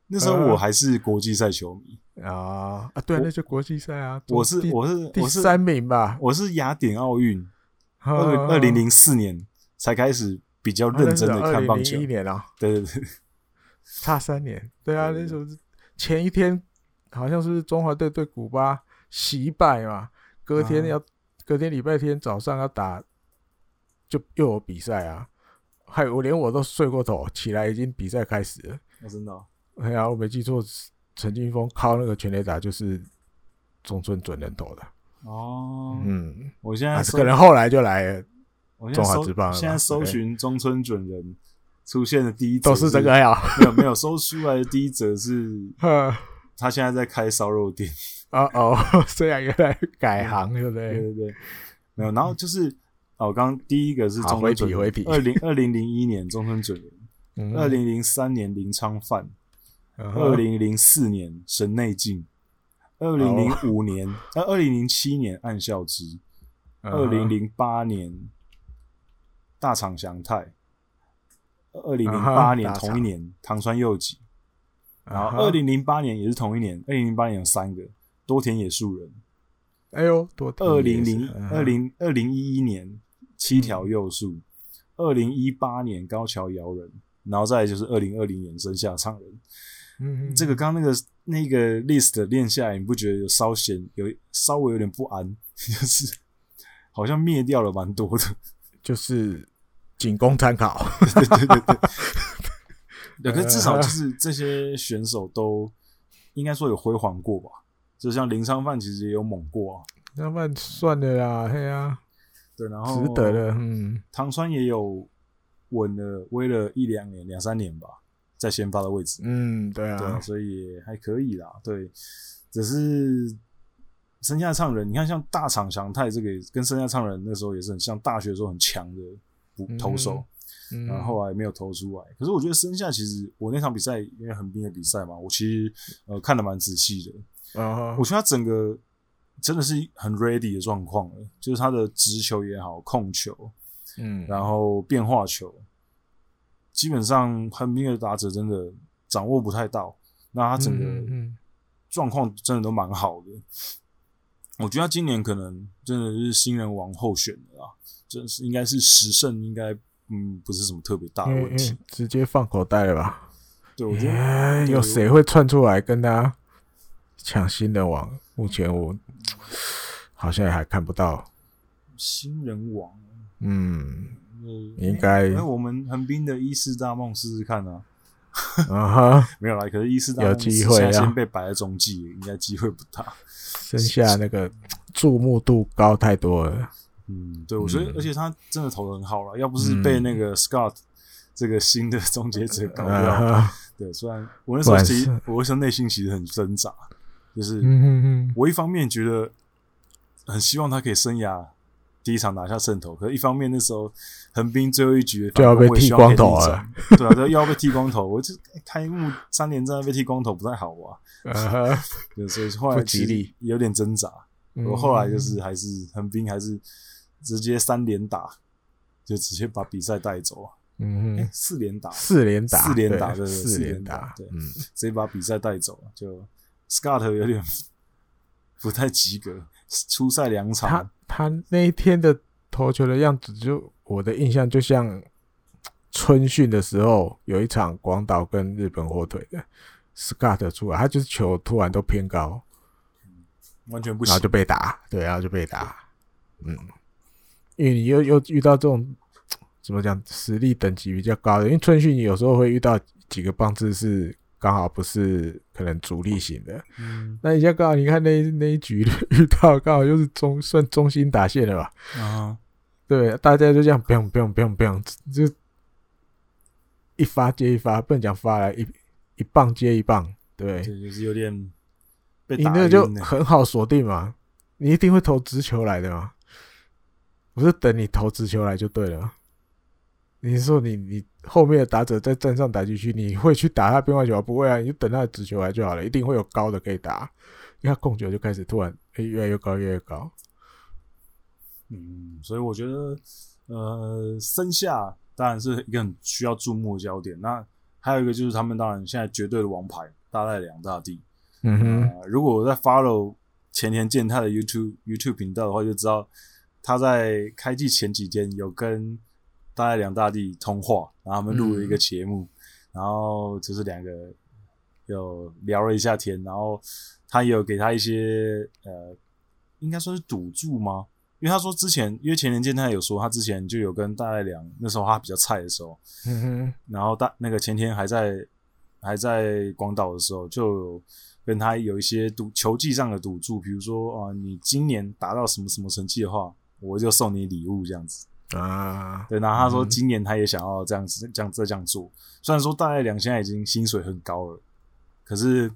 那时候我还是国际赛球迷啊啊！对，那就国际赛啊。我是我是第三名吧，我是雅典奥运。二二零零四年才开始比较认真的看棒球，一年啊，对对对，差三年，对啊，那时候前一天好像是中华队对古巴惜败嘛，隔天要隔天礼拜天早上要打，就又有比赛啊，还有我连我都睡过头，起来已经比赛开始了，真的，哎呀，我没记错，陈金峰靠那个全垒打就是中村准人头的。哦，嗯，我现在可能后来就来中华职棒。现在搜寻中村准人出现的第一则都是这个呀，没有没有搜出来的第一则是，他现在在开烧肉店。哦哦，这样原来改行对不对？对对对，没有。然后就是哦，刚刚第一个是中村准人，二零二零零一年中村准人，二零零三年林昌范，二零零四年神内进。二零零五年，呃，二零零七年暗笑之，二零零八年大场祥太，二零零八年同一年唐川佑己，然后二零零八年也是同一年，二零零八年有三个多田野树人，哎呦，多二零零二零二零一一年七条佑树，二零一八年高桥遥人，然后再来就是二零二零年生下唱人，嗯，这个刚刚那个。那个 list 练下来，你不觉得有稍显有稍微有点不安？就是好像灭掉了蛮多的，就是仅供参考。对对对对，两个 至少就是这些选手都应该说有辉煌过吧？就像林昌范其实也有猛过啊。林昌范算了啦，嘿啊，对，然后值得了。嗯，唐川也有稳了，威了一两年、两三年吧。在先发的位置，嗯，对啊，对，所以还可以啦。对，只是生下唱人，你看像大场翔太这个，跟生下唱人那时候也是很像大学的时候很强的投手，嗯，然后后来没有投出来。可是我觉得生下其实我那场比赛因为横滨的比赛嘛，我其实呃看得蛮仔细的，啊，我觉得他整个真的是很 ready 的状况了，就是他的直球也好，控球，嗯，然后变化球。基本上横滨的打者真的掌握不太到，那他整个状况真的都蛮好的。我觉得他今年可能真的是新人王候选的啦，真是应该是十胜，应该嗯不是什么特别大的问题，直接放口袋了吧？对，我觉得有谁会窜出来跟他抢新人王？目前我好像还看不到新人王，嗯。应该，那我们横滨的伊势大梦试试看啊！啊哈，没有啦，可是伊势大梦有机会啊，先被摆在中继，应该机会不大。剩下那个注目度高太多了。嗯，对，我觉得，而且他真的投的很好了，要不是被那个 Scott 这个新的终结者搞掉，对，虽然我那时候其实我那时候内心其实很挣扎，就是我一方面觉得很希望他可以生涯第一场拿下胜投，可是一方面那时候横滨最后一局就要被剃光头了，对啊，又要被剃光头，我就开幕三连战被剃光头不太好啊，对，所以后来吉利。有点挣扎。我后来就是还是横滨还是直接三连打，就直接把比赛带走。嗯，哎，四连打，四连打，四连打，对，四连打，对，直接把比赛带走。就 Scott 有点不太及格，初赛两场，他他那一天的投球的样子，就我的印象就像春训的时候有一场广岛跟日本火腿的 Scott 出来，他就是球突然都偏高。完全不行，然后就被打，对，然后就被打，嗯，因为你又又遇到这种怎么讲，实力等级比较高的，因为春训你有时候会遇到几个棒次是刚好不是可能主力型的，嗯，那你像刚好你看那那一局 遇到刚好就是中算中心打线的吧，啊，对，大家就这样不用不用不用不用，就一发接一发，不能讲发来一一棒接一棒，对，就是有点。你那个就很好锁定嘛，你一定会投直球来的嘛，不是等你投直球来就对了。你是说你你后面的打者在站上打进去，你会去打他变化球？不会啊，你就等他的直球来就好了，一定会有高的可以打。因为他控球就开始突然诶越来越高越来越高。嗯，所以我觉得呃，生下当然是一个很需要注目的焦点。那还有一个就是他们当然现在绝对的王牌大概两大帝。嗯哼、呃，如果我在 follow 前田健太的 YouTube YouTube 频道的话，就知道他在开季前几天有跟大爱两大地通话，然后他们录了一个节目，嗯、然后就是两个有聊了一下天，然后他也有给他一些呃，应该说是赌注吗？因为他说之前，因为前田健太有说他之前就有跟大爱良那时候他比较菜的时候，然后大那个前天还在还在广岛的时候就有。跟他有一些赌球技上的赌注，比如说啊、呃，你今年达到什么什么成绩的话，我就送你礼物这样子。啊。对，然后他说今年他也想要这样子，这样这样做。虽然说大概两千已经薪水很高了，可是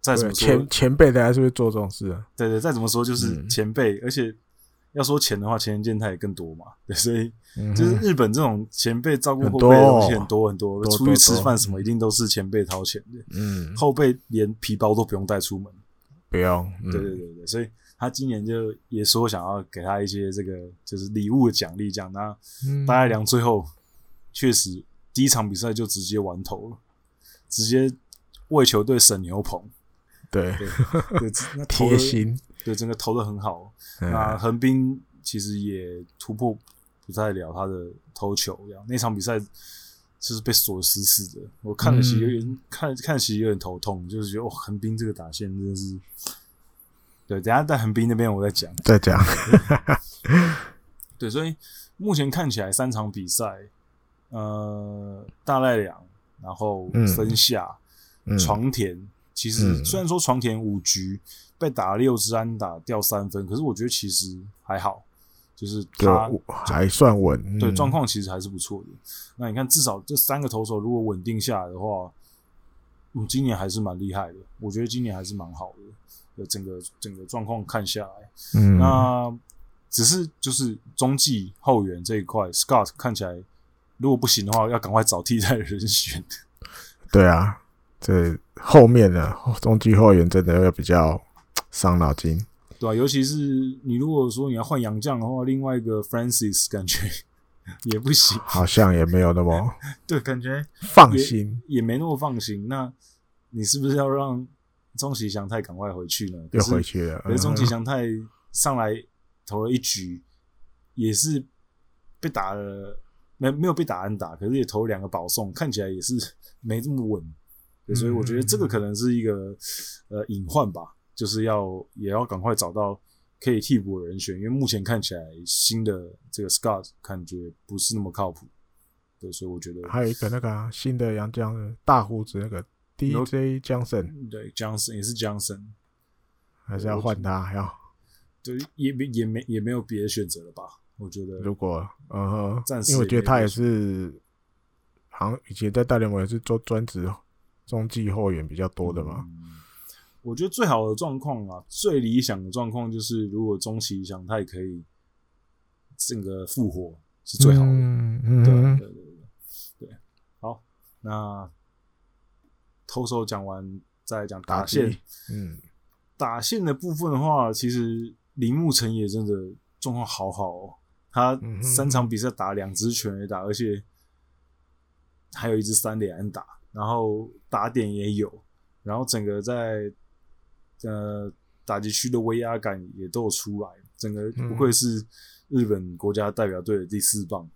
再怎么说前前辈大家是会做这种事啊。对对，再怎么说就是前辈，嗯、而且。要说钱的话，前人见他也更多嘛，对，所以就是日本这种前辈照顾后辈的东西很多很多，出去吃饭什么一定都是前辈掏钱的，嗯，后辈连皮包都不用带出门，不用，对对对对，所以他今年就也说想要给他一些这个就是礼物的奖励，这样，那大濑良最后确实第一场比赛就直接完投了，直接为球队省牛棚，对对，那贴心。对，真的投的很好。嗯、那横滨其实也突破不太了他的投球，这样那场比赛就是被锁死死的。我看了其实有点、嗯、看看其实有点头痛，就是觉得哦，横滨这个打线真的是。对，等下在横滨那边我再讲。再讲。对，所以目前看起来三场比赛，呃，大濑良，然后森下、嗯、床田，其实虽然说床田五局。被打了六支安打掉三分，可是我觉得其实还好，就是他还算稳，对状况其实还是不错的。嗯、那你看，至少这三个投手如果稳定下来的话，嗯，今年还是蛮厉害的。我觉得今年还是蛮好的，整个整个状况看下来，嗯，那只是就是中继后援这一块，Scott 看起来如果不行的话，要赶快找替代人选。对啊，这后面的中继后援真的要比较。伤脑筋，对吧、啊？尤其是你如果说你要换洋将的话，另外一个 Francis 感觉 也不行，好像也没有那么 对，感觉放心，也没那么放心。那你是不是要让中崎祥太赶快回去了？又回去了。可是中崎祥太上来投了一局，也是被打了，没没有被打安打，可是也投了两个保送，看起来也是 没这么稳。所以我觉得这个可能是一个呃隐患吧。就是要也要赶快找到可以替补的人选，因为目前看起来新的这个 Scott 感觉不是那么靠谱，对，所以我觉得还有一个那个、啊、新的杨将大胡子那个 DJ Johnson，对 Johnson 也是 Johnson，还是要换他，还要对也没也没也没有别的选择了吧？我觉得如果嗯哼，暂时因为我觉得他也是好像以前在大联盟也是做专职中继后援比较多的嘛。嗯我觉得最好的状况啊，最理想的状况就是，如果中期想他也可以整个复活，是最好的。嗯嗯，对对对对，对。好，那投手讲完，再讲打线。嗯，打线的部分的话，其实铃木成也真的状况好好哦。他三场比赛打两支全垒打，而且还有一支三连安打，然后打点也有，然后整个在。呃，打击区的威压感也都有出来，整个不愧是日本国家代表队的第四棒。嗯、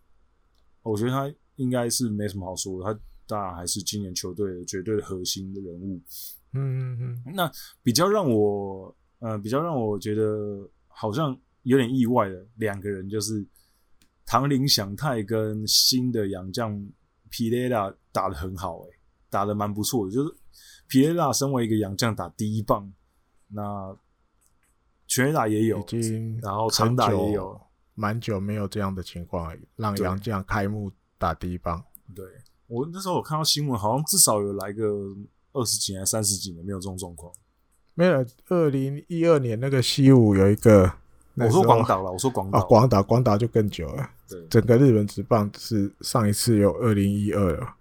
我觉得他应该是没什么好说的，他当然还是今年球队的绝对的核心的人物。嗯嗯嗯。那比较让我呃，比较让我觉得好像有点意外的两个人，就是唐林祥泰跟新的洋将皮雷拉打得很好，欸，诶，打得蛮不错的。就是皮雷拉身为一个洋将，打第一棒。那全垒打也有，已经然后长打也有，蛮久没有这样的情况，让杨将开幕打第一棒。对，我那时候我看到新闻，好像至少有来个二十几年、三十几年没有这种状况。没有，二零一二年那个西武有一个，我说广岛了，我说广岛，广岛广岛就更久了。对，整个日本职棒是上一次有二零一二了，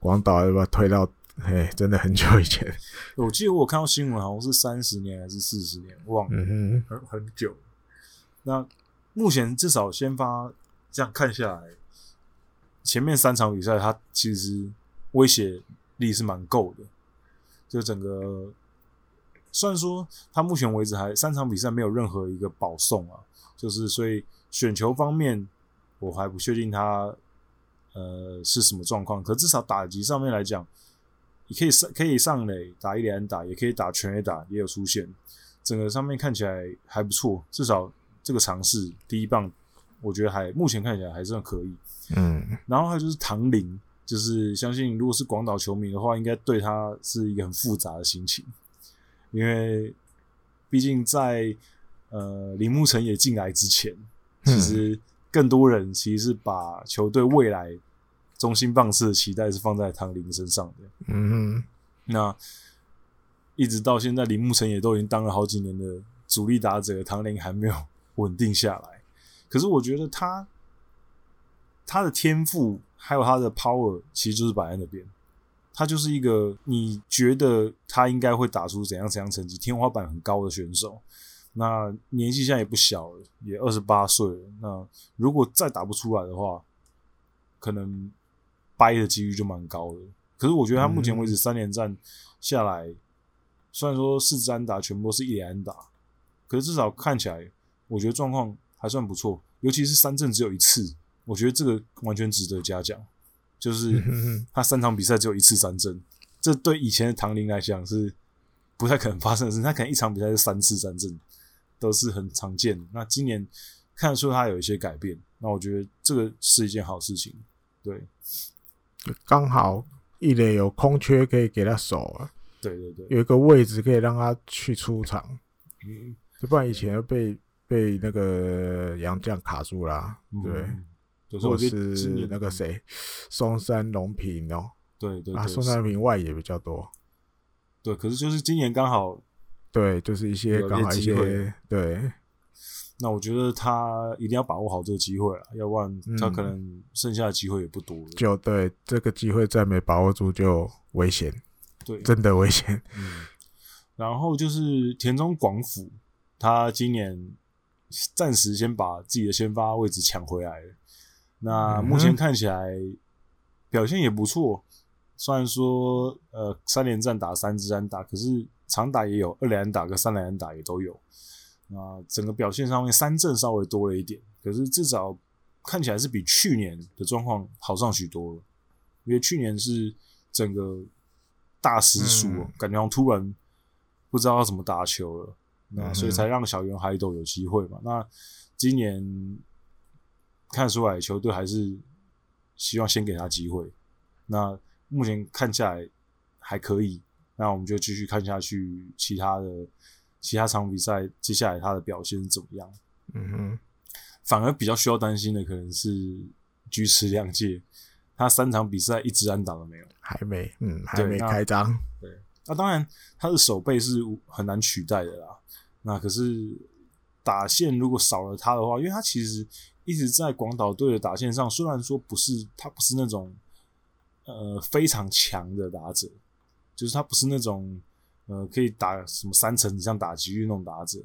广岛要不要推到？哎，真的很久以前。我记得我看到新闻，好像是三十年还是四十年，忘了，嗯、很很久。那目前至少先发这样看下来，前面三场比赛他其实威胁力是蛮够的。就整个虽然说他目前为止还三场比赛没有任何一个保送啊，就是所以选球方面我还不确定他呃是什么状况，可至少打击上面来讲。你可以上可以上垒打一连打，也可以打全垒打，也有出现。整个上面看起来还不错，至少这个尝试第一棒，我觉得还目前看起来还算可以。嗯，然后还有就是唐林，就是相信如果是广岛球迷的话，应该对他是一个很复杂的心情，因为毕竟在呃铃木成也进来之前，其实更多人其实是把球队未来。中心棒次的期待是放在唐林身上的。嗯哼，那一直到现在，铃木成也都已经当了好几年的主力打者，唐林还没有稳定下来。可是我觉得他他的天赋还有他的 power，其实就是摆在那边。他就是一个你觉得他应该会打出怎样怎样成绩，天花板很高的选手。那年纪现在也不小了，也二十八岁了。那如果再打不出来的话，可能。掰的几率就蛮高的，可是我觉得他目前为止三连战下来，嗯、虽然说四支安打全部都是一连安打，可是至少看起来，我觉得状况还算不错。尤其是三振只有一次，我觉得这个完全值得嘉奖。就是 他三场比赛只有一次三振，这对以前的唐林来讲是不太可能发生的事。他可能一场比赛是三次三振，都是很常见的。那今年看得出他有一些改变，那我觉得这个是一件好事情。对。刚好一垒有空缺可以给他守啊，对对对，有一个位置可以让他去出场，嗯，不然以前被被那个杨将卡住啦，对，或者是那个谁松山龙平哦，对对啊，松山龙平外野比较多，对，可是就是今年刚好，对，就是一些刚好一些对。那我觉得他一定要把握好这个机会了，要不然他可能剩下的机会也不多了。就对这个机会再没把握住就危险，对，真的危险。嗯，然后就是田中广辅，他今年暂时先把自己的先发位置抢回来了。那目前看起来表现也不错，虽然说呃三连战打三支安打，可是长打也有，二连打跟三连打也都有。啊，整个表现上面三振稍微多了一点，可是至少看起来是比去年的状况好上许多了。因为去年是整个大失速，嗯、感觉突然不知道要怎么打球了，那所以才让小圆海斗有机会嘛。那今年看出来球队还是希望先给他机会。那目前看下来还可以，那我们就继续看下去其他的。其他场比赛接下来他的表现是怎么样？嗯哼，反而比较需要担心的可能是菊池亮介，他三场比赛一支安打都没有，还没，嗯，还没开张。对，那、啊、当然他的手背是很难取代的啦。那可是打线如果少了他的话，因为他其实一直在广岛队的打线上，虽然说不是他不是那种呃非常强的打者，就是他不是那种呃可以打什么三成以上打击率那种打者。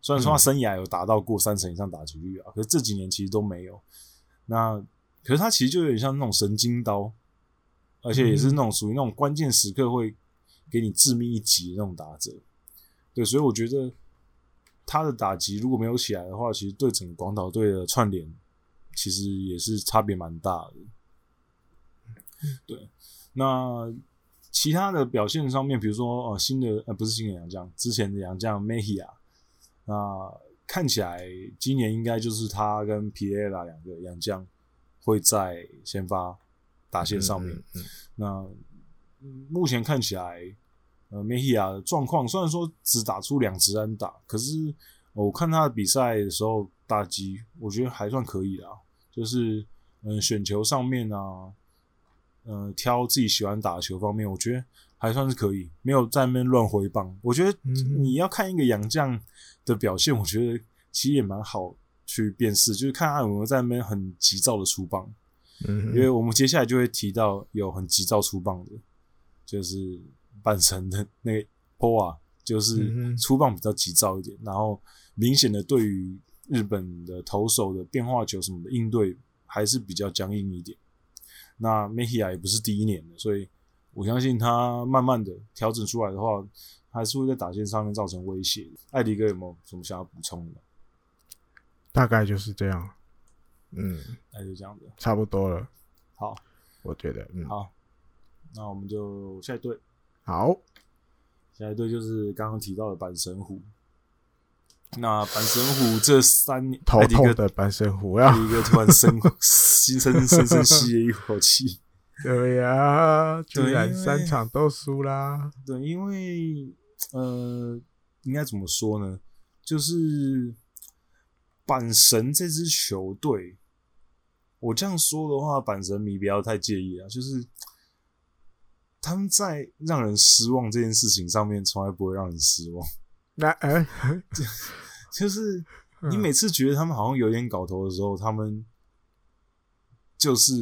虽然说他生涯有达到过三成以上打击率啊，可是这几年其实都没有。那可是他其实就有点像那种神经刀，而且也是那种属于那种关键时刻会给你致命一击的那种打者。对，所以我觉得他的打击如果没有起来的话，其实对整个广岛队的串联其实也是差别蛮大的。对，那其他的表现上面，比如说呃新的呃不是新的洋将，之前的洋将梅希亚。那看起来今年应该就是他跟皮耶拉两个洋将会在先发打线上面。嗯嗯嗯、那目前看起来，呃，梅西亚的状况虽然说只打出两支安打，可是我看他的比赛的时候打击，我觉得还算可以啦。就是嗯，选球上面啊，嗯、呃，挑自己喜欢打球方面，我觉得还算是可以，没有在那边乱挥棒。我觉得你要看一个洋将的表现，我觉得其实也蛮好去辨识，就是看他有没有在那边很急躁的出棒。嗯，因为我们接下来就会提到有很急躁出棒的，就是阪神的那个 POA，就是出棒比较急躁一点，然后明显的对于日本的投手的变化球什么的应对还是比较僵硬一点。那梅西亚也不是第一年了，所以我相信他慢慢的调整出来的话。还是会在打线上面造成威胁。艾迪哥有没有什么想要补充的？大概就是这样。嗯，那就这样子，差不多了。好，我觉得，嗯，好，那我们就下一队。好，下一队就是刚刚提到的阪神虎。那阪神虎这三年，头痛的阪神虎呀，一个突然深深深深深吸了一口气。对呀、啊，居然三场都输啦。对，因为呃，应该怎么说呢？就是阪神这支球队，我这样说的话，阪神迷不要太介意啊。就是他们在让人失望这件事情上面，从来不会让人失望。那呃，就 就是你每次觉得他们好像有点搞头的时候，他们就是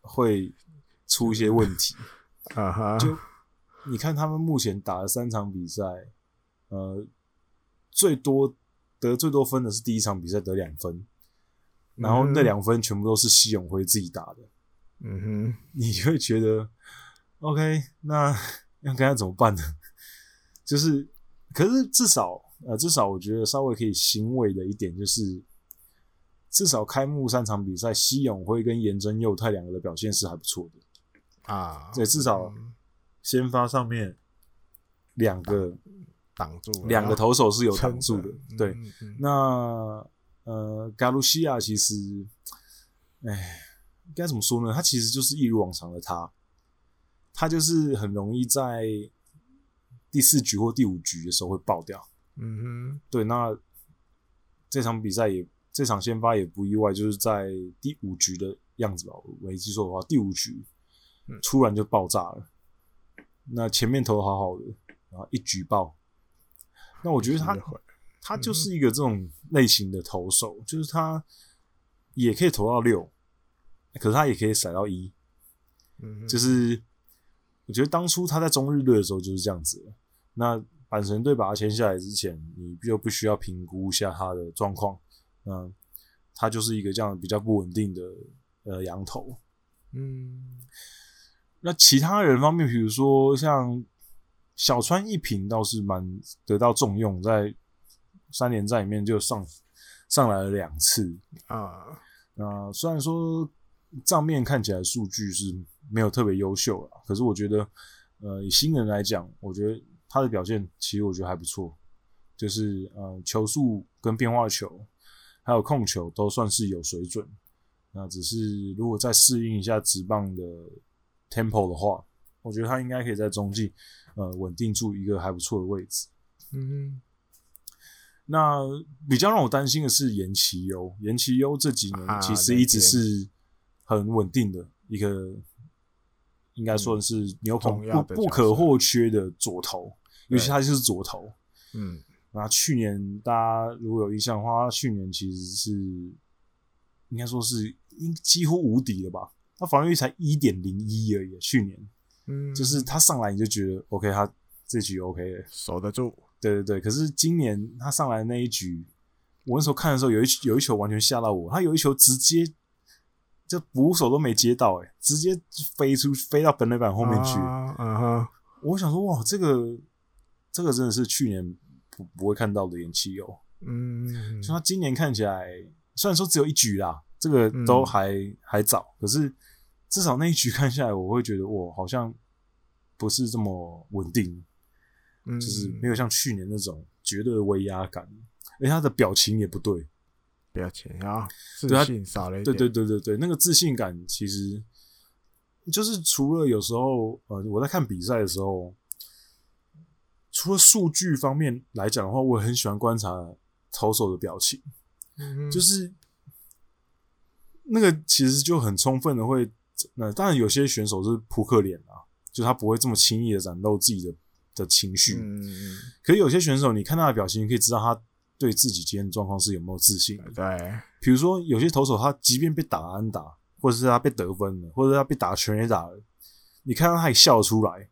会。出一些问题 啊哈！就你看他们目前打了三场比赛，呃，最多得最多分的是第一场比赛得两分，然后那两分全部都是西永辉自己打的。嗯哼，你就会觉得，OK，那 要跟他怎么办呢？就是，可是至少呃，至少我觉得稍微可以欣慰的一点就是，至少开幕三场比赛，西永辉跟岩真佑太两个的表现是还不错的。啊，对，至少先发上面两个挡住，两个投手是有挡住的。对，那呃，加鲁西亚其实，哎，该怎么说呢？他其实就是一如往常的他，他就是很容易在第四局或第五局的时候会爆掉。嗯哼，对，那这场比赛也这场先发也不意外，就是在第五局的样子吧。我没记错的话，第五局。突然就爆炸了，那前面投的好好的，然后一举报。那我觉得他他就是一个这种类型的投手，就是他也可以投到六，可是他也可以甩到一。就是我觉得当初他在中日队的时候就是这样子。那阪神队把他签下来之前，你就不需要评估一下他的状况。嗯，他就是一个这样比较不稳定的呃羊头。嗯。那其他人方面，比如说像小川一平，倒是蛮得到重用，在三连战里面就上上来了两次啊。那虽然说账面看起来数据是没有特别优秀了，可是我觉得，呃，以新人来讲，我觉得他的表现其实我觉得还不错，就是呃球速跟变化球还有控球都算是有水准。那只是如果再适应一下职棒的。Tempo 的话，我觉得他应该可以在中继，呃，稳定住一个还不错的位置。嗯哼，那比较让我担心的是岩崎优，岩崎优这几年其实一直是很稳定的一个应该说是牛棚不不可或缺的左投，尤其他就是左投。嗯，那去年大家如果有印象的话，去年其实是应该说是应几乎无敌了吧？他防御率才一点零一而已。去年，嗯，就是他上来你就觉得 OK，他这局 OK 了，守得住。对对对，可是今年他上来那一局，我那时候看的时候，有一有一球完全吓到我，他有一球直接就捕手都没接到，欸，诶直接飞出飞到本垒板后面去。嗯哼，我想说，哇，这个这个真的是去年不不会看到的延期哦。嗯，所以他今年看起来，虽然说只有一局啦，这个都还、嗯、还早，可是至少那一局看下来，我会觉得，哇，好像不是这么稳定。就是没有像去年那种绝对的威压感，而且他的表情也不对，表情啊，自信少了一点。对对对对对，那个自信感其实就是除了有时候呃，我在看比赛的时候，除了数据方面来讲的话，我也很喜欢观察投手的表情，嗯，就是那个其实就很充分的会，那当然有些选手是扑克脸啊，就他不会这么轻易的展露自己的。的情绪，嗯嗯，可是有些选手，你看他的表情，你可以知道他对自己今天状况是有没有自信的。对，比如说有些投手，他即便被打安打，或者是他被得分了，或者是他被打全垒打了，你看到他也笑出来，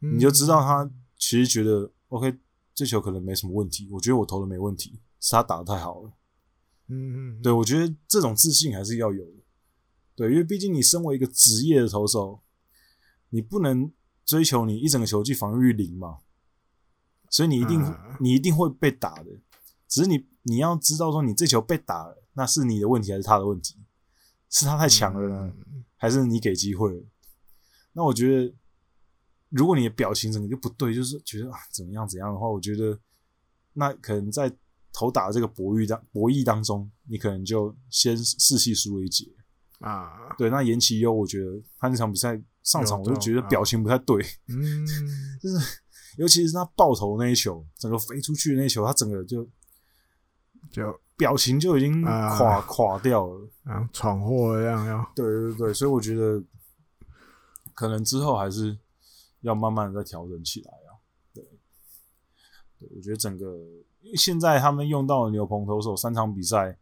嗯，你就知道他其实觉得 OK，这球可能没什么问题。我觉得我投的没问题，是他打的太好了。嗯嗯，对，我觉得这种自信还是要有的。对，因为毕竟你身为一个职业的投手，你不能。追求你一整个球季防御率零嘛，所以你一定、嗯、你一定会被打的。只是你你要知道说，你这球被打了，那是你的问题还是他的问题？是他太强了呢，嗯、还是你给机会了？那我觉得，如果你的表情整个就不对，就是觉得啊怎么样怎样的话，我觉得那可能在投打的这个博弈当博弈当中，你可能就先士气输了一截啊。对，那岩崎优，我觉得他那场比赛。上场我就觉得表情不太对，嗯，就是尤其是他爆头那一球，整个飞出去的那一球，他整个就就表情就已经垮、呃、垮掉了，啊，闯祸一样要，对对对，所以我觉得可能之后还是要慢慢的再调整起来啊，对，对，我觉得整个因为现在他们用到的牛棚投手三场比赛，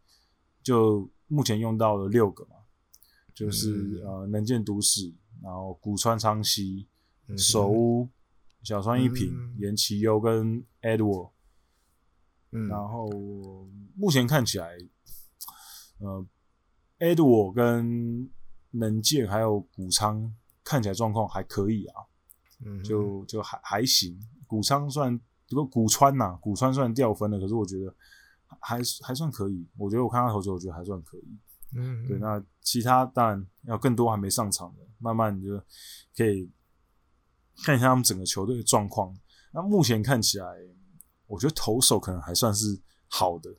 就目前用到了六个嘛，就是、嗯、呃能见笃史。然后古川昌熙、首乌、嗯、小川一平、岩、嗯、崎优跟 Edward，、嗯、然后目前看起来，呃，Edward 跟能见还有谷仓看起来状况还可以啊，嗯、就就还还行。谷仓算不过谷川呐、啊，古川算掉分了，可是我觉得还还算可以。我觉得我看他投球，我觉得还算可以。嗯，对，那其他当然要更多还没上场的，慢慢你就可以看一下他们整个球队的状况。那目前看起来，我觉得投手可能还算是好的，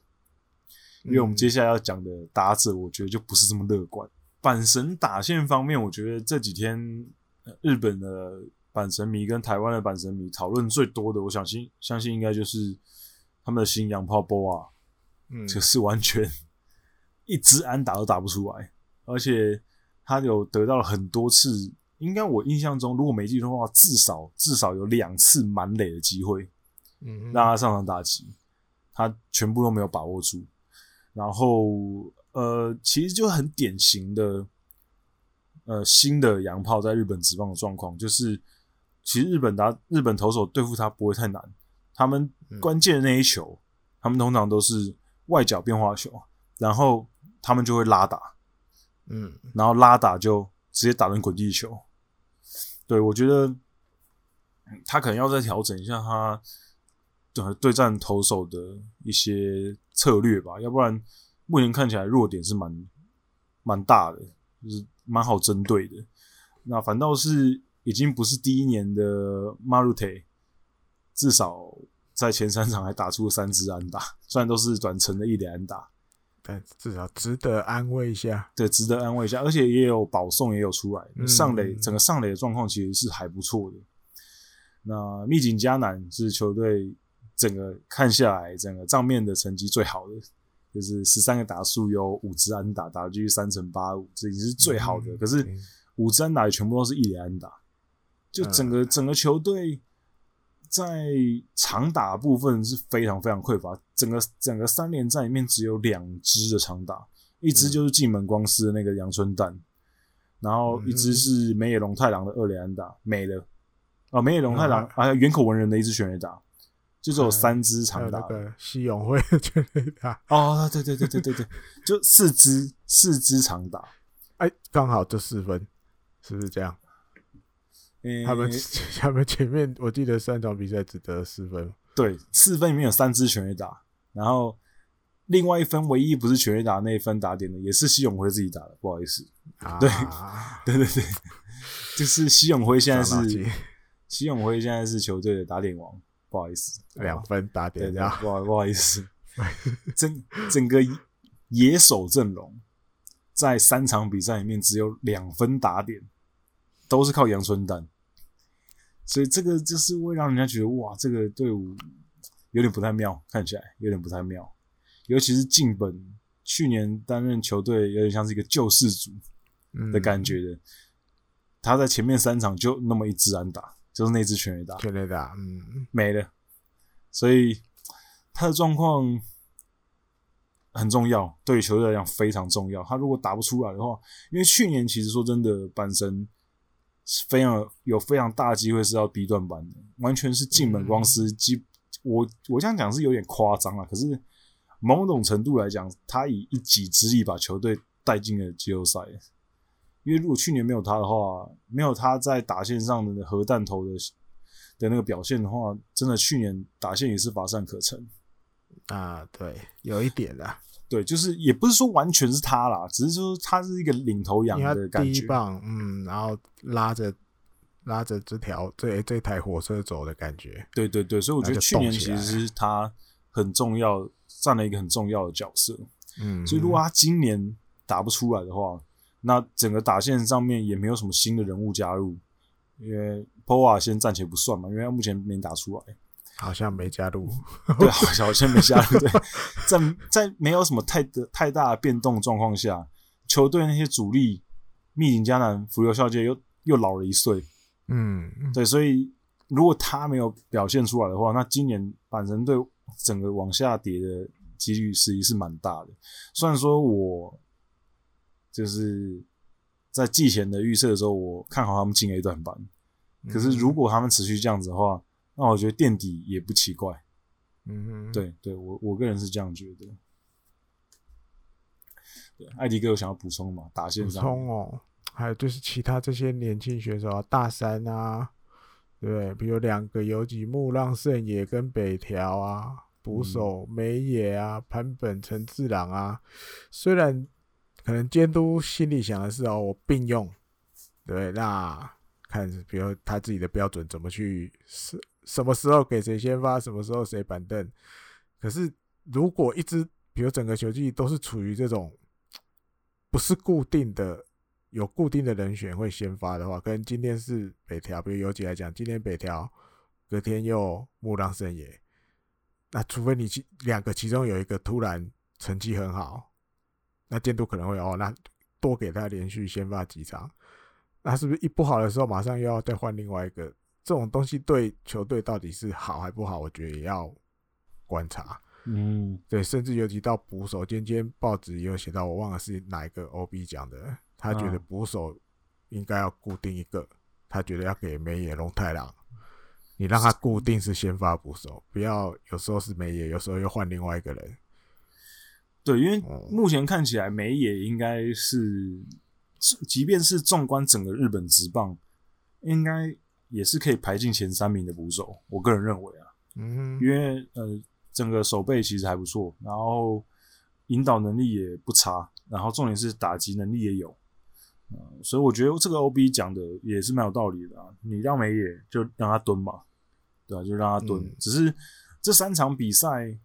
因为我们接下来要讲的打者，我觉得就不是这么乐观。阪神打线方面，我觉得这几天日本的阪神迷跟台湾的阪神迷讨论最多的，我相信相信应该就是他们的新洋炮波啊，嗯，就是完全。一支安打都打不出来，而且他有得到了很多次，应该我印象中，如果没记错的话，至少至少有两次满垒的机会，嗯，让他上场打击，他全部都没有把握住。然后，呃，其实就很典型的，呃，新的洋炮在日本职棒的状况，就是其实日本打日本投手对付他不会太难，他们关键的那一球，他们通常都是外角变化球，然后。他们就会拉打，嗯，然后拉打就直接打成滚地球。对，我觉得他可能要再调整一下他对对战投手的一些策略吧，要不然目前看起来弱点是蛮蛮大的，就是蛮好针对的。那反倒是已经不是第一年的 Marute，至少在前三场还打出了三支安打，虽然都是短程的一连安打。但至少值得安慰一下，对，值得安慰一下，而且也有保送也有出来，嗯、上垒整个上垒的状况其实是还不错的。那密井嘉男是球队整个看下来整个账面的成绩最好的，就是十三个打数有五支安打，打击率三成八五，这已经是最好的。嗯、可是五支安打也全部都是一垒安打，就整个、嗯、整个球队在长打部分是非常非常匮乏，整个整个三连战里面只有两支的长打，一支就是进门光司的那个阳春蛋，然后一支是梅野龙太郎的二连安打没了，哦，梅野龙太郎还有远口文人的一支全垒打。就只有三支长打，那个西永辉的全垒打。哦，对对对对对对，就四支四支长打，哎，刚好就四分，是不是这样？欸、他们 他们前面我记得三场比赛只得四分，对，四分里面有三支全垒打，然后另外一分唯一不是全垒打那一分打点的，也是西永辉自己打的，不好意思，啊、对 对对对，就是西永辉现在是西永辉现在是球队的打点王。不好意思，两分打点，不好不好意思，整整个野手阵容在三场比赛里面只有两分打点，都是靠杨春蛋，所以这个就是会让人家觉得哇，这个队伍有点不太妙，看起来有点不太妙，尤其是近本去年担任球队有点像是一个救世主的感觉的，他在前面三场就那么一支安打。就是那支全垒打，全垒打，嗯，没了。所以他的状况很重要，对于球队来讲非常重要。他如果打不出来的话，因为去年其实说真的，阪神非常有非常大的机会是要 B 段班的，完全是进门光司。基、嗯、我我这样讲是有点夸张了，可是某种程度来讲，他以一己之力把球队带进了季后赛。因为如果去年没有他的话，没有他在打线上的核弹头的的那个表现的话，真的去年打线也是乏善可陈啊。对，有一点啦。对，就是也不是说完全是他啦，只是说他是一个领头羊的感觉。第一棒，嗯，然后拉着拉着这条这这台火车走的感觉。对对对，所以我觉得去年其实是他很重要，占了一个很重要的角色。嗯，所以如果他今年打不出来的话，那整个打线上面也没有什么新的人物加入，因为 POA 先暂且不算嘛，因为他目前没打出来，好像没加入，对，好像好像没加入。对，在在没有什么太的太大的变动状况下，球队那些主力糸井嘉男、福留孝介又又老了一岁，嗯，对，所以如果他没有表现出来的话，那今年阪神队整个往下跌的几率实际是蛮大的。虽然说我。就是在季前的预测的时候，我看好他们进 A 段班。可是如果他们持续这样子的话，那我觉得垫底也不奇怪。嗯哼，对对，我我个人是这样觉得。对，艾迪哥有想要补充吗？打线上补充哦，还有就是其他这些年轻选手啊，大山啊，对，比如两个游击木浪圣也跟北条啊，捕手梅野啊，坂本陈志朗啊，虽然。可能监督心里想的是哦，我并用，对，那看比如他自己的标准怎么去什什么时候给谁先发，什么时候谁板凳。可是如果一支比如整个球季都是处于这种不是固定的有固定的人选会先发的话，可能今天是北条，比如尤其来讲，今天北条，隔天又木浪圣也，那除非你其两个其中有一个突然成绩很好。那监督可能会哦，那多给他连续先发几场，那是不是一不好的时候马上又要再换另外一个？这种东西对球队到底是好还不好？我觉得也要观察。嗯，对，甚至尤其到捕手，今天报纸也有写到，我忘了是哪一个 OB 讲的，他觉得捕手应该要固定一个，他觉得要给梅野龙太郎，你让他固定是先发捕手，不要有时候是梅野，有时候又换另外一个人。对，因为目前看起来梅野应该是，即便是纵观整个日本职棒，应该也是可以排进前三名的捕手。我个人认为啊，嗯，因为呃，整个手背其实还不错，然后引导能力也不差，然后重点是打击能力也有，呃，所以我觉得这个 OB 讲的也是蛮有道理的啊。你让梅野就让他蹲嘛，对啊，就让他蹲。嗯，只是这三场比赛。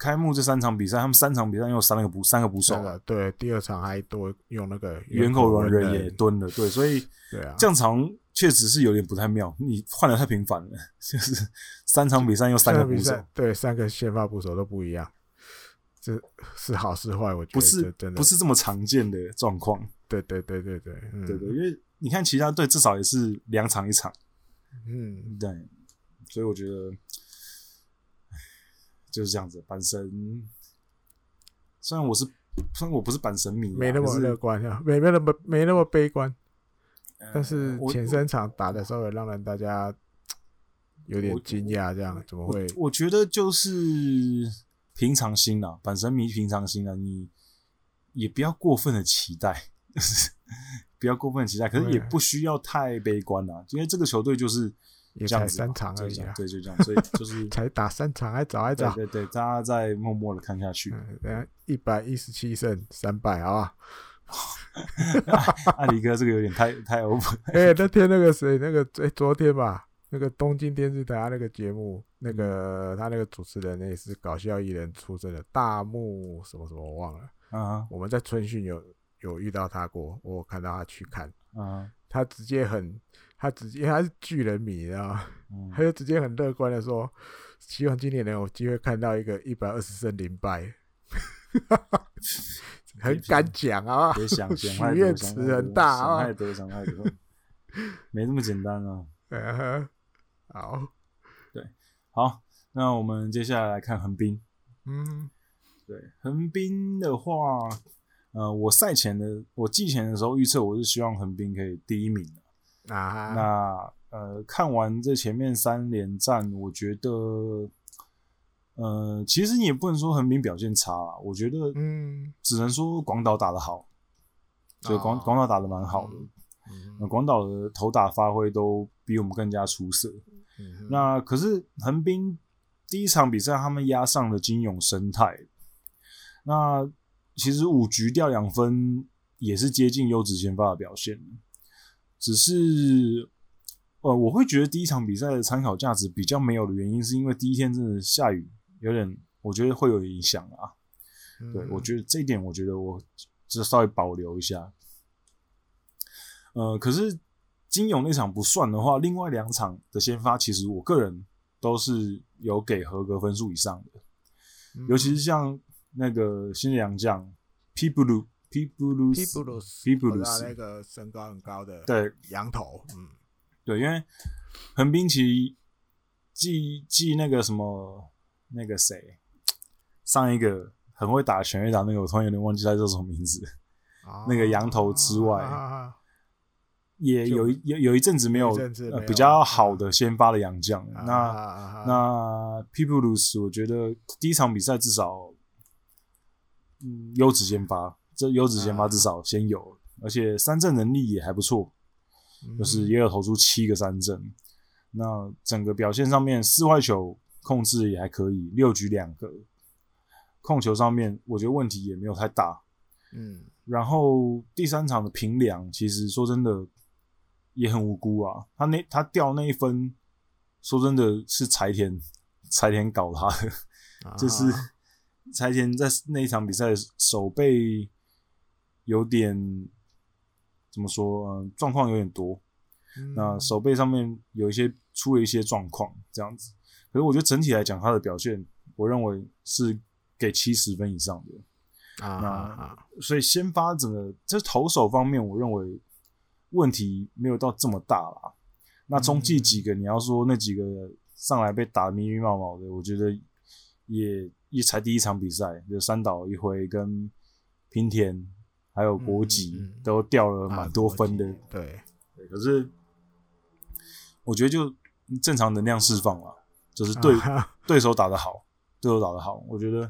开幕这三场比赛，他们三场比赛用三个捕三个捕手，对，第二场还多用那个圆口文人也蹲了，对，所以对啊，这样场确实是有点不太妙，你换的太频繁了，就是三场比赛用三个捕手，对，三个先发捕手都不一样，这是好是坏？我觉得不是，真的。不是这么常见的状况，对对对对对，对对，因为你看其他队至少也是两场一场，嗯，对，所以我觉得就是这样子。阪神虽然我是虽然我不是板神迷，没那么乐观啊，没没那么没那么悲观，但是前三场打的时候也让人大家 有点惊讶，这样怎么会？我觉得就是平常心啊，阪神迷平常心啊，你也不要过分的期待。不要过分期待，可是也不需要太悲观啊，因为这个球队就是这样子，才三场而已啊，对，就这样，所以就是才打三场，还早还早，对对对，大家再默默的看下去。等下一百一十七胜三败，好吧？阿里哥，这个有点太太 over。哎、欸，那天那个谁，那个哎、欸，昨天吧，那个东京电视台那个节目，那个他那个主持人也是搞笑艺人出身的，大木什么什么我忘了。啊、uh，huh. 我们在春训有。有遇到他过，我看到他去看，啊、uh，huh. 他直接很，他直接他是巨人迷，你知道吗？嗯，他就直接很乐观的说，希望今年能有机会看到一个一百二十胜零败，很敢讲啊，别想，许愿池很大啊，太多想太多，没那么简单啊。好，对，好，那我们接下来来看横滨。嗯，对，横滨的话。呃，我赛前的，我季前的时候预测，我是希望横滨可以第一名的啊。那呃，看完这前面三连战，我觉得，呃，其实你也不能说横滨表现差啦，我觉得，嗯，只能说广岛打得好，就广广岛打得蛮好的。那广岛的投打发挥都比我们更加出色。嗯、那可是横滨第一场比赛，他们压上了金永生态，那。其实五局掉两分也是接近优质先发的表现，只是呃，我会觉得第一场比赛的参考价值比较没有的原因，是因为第一天真的下雨，有点我觉得会有影响啊。嗯、对，我觉得这一点，我觉得我就稍微保留一下。呃，可是金勇那场不算的话，另外两场的先发，其实我个人都是有给合格分数以上的，嗯、尤其是像。那个新洋将皮布鲁皮布鲁斯皮布鲁斯皮布鲁斯那个身高很高的对羊头，嗯，对，因为横滨其记记那个什么那个谁上一个很会打全垒打那个，我突然有点忘记他叫什么名字。啊、那个羊头之外，也有一有有一阵子没有，比较好的先发的洋将。啊、那、啊、那皮布鲁斯，我觉得第一场比赛至少。嗯，优质先发，这优质先发至少先有，啊、而且三振能力也还不错，嗯、就是也有投出七个三振。那整个表现上面，四坏球控制也还可以，六局两个，控球上面我觉得问题也没有太大。嗯，然后第三场的平凉，其实说真的也很无辜啊，他那他掉那一分，说真的是柴田柴田搞他的，啊、就是。柴田在那一场比赛手背有点怎么说？嗯，状况有点多。嗯、那手背上面有一些出了一些状况，这样子。可是我觉得整体来讲，他的表现，我认为是给七十分以上的。啊，那所以先发整个这投手方面，我认为问题没有到这么大啦。那中继几个，你要说那几个上来被打迷迷毛毛的，我觉得也。也才第一场比赛，就三岛一辉跟平田还有国吉、都掉了蛮多分的。对，可是我觉得就正常能量释放了，就是对、啊、对手打得好，对手打得好，我觉得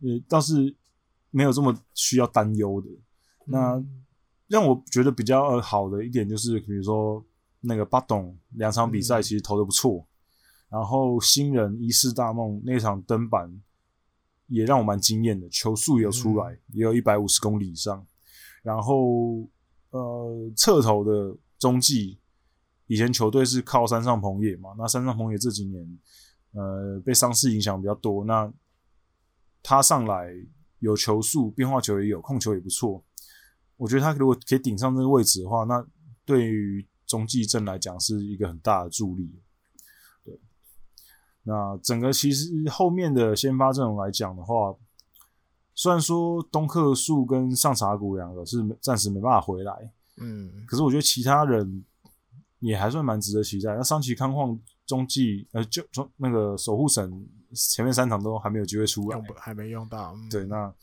呃倒是没有这么需要担忧的。那让我觉得比较好的一点就是，比如说那个巴东两场比赛其实投的不错，嗯、然后新人一世大梦那场登板。也让我蛮惊艳的，球速也有出来，嗯、也有一百五十公里以上。然后，呃，侧投的中继，以前球队是靠山上朋野嘛，那山上朋野这几年，呃，被伤势影响比较多。那他上来有球速，变化球也有，控球也不错。我觉得他如果可以顶上这个位置的话，那对于中继阵来讲是一个很大的助力。对那整个其实后面的先发阵容来讲的话，虽然说东克树跟上茶谷两个是暂时没办法回来，嗯，可是我觉得其他人也还算蛮值得期待。那桑崎康晃中继呃，就中那个守护神前面三场都还没有机会出来，还没用到。嗯、对，那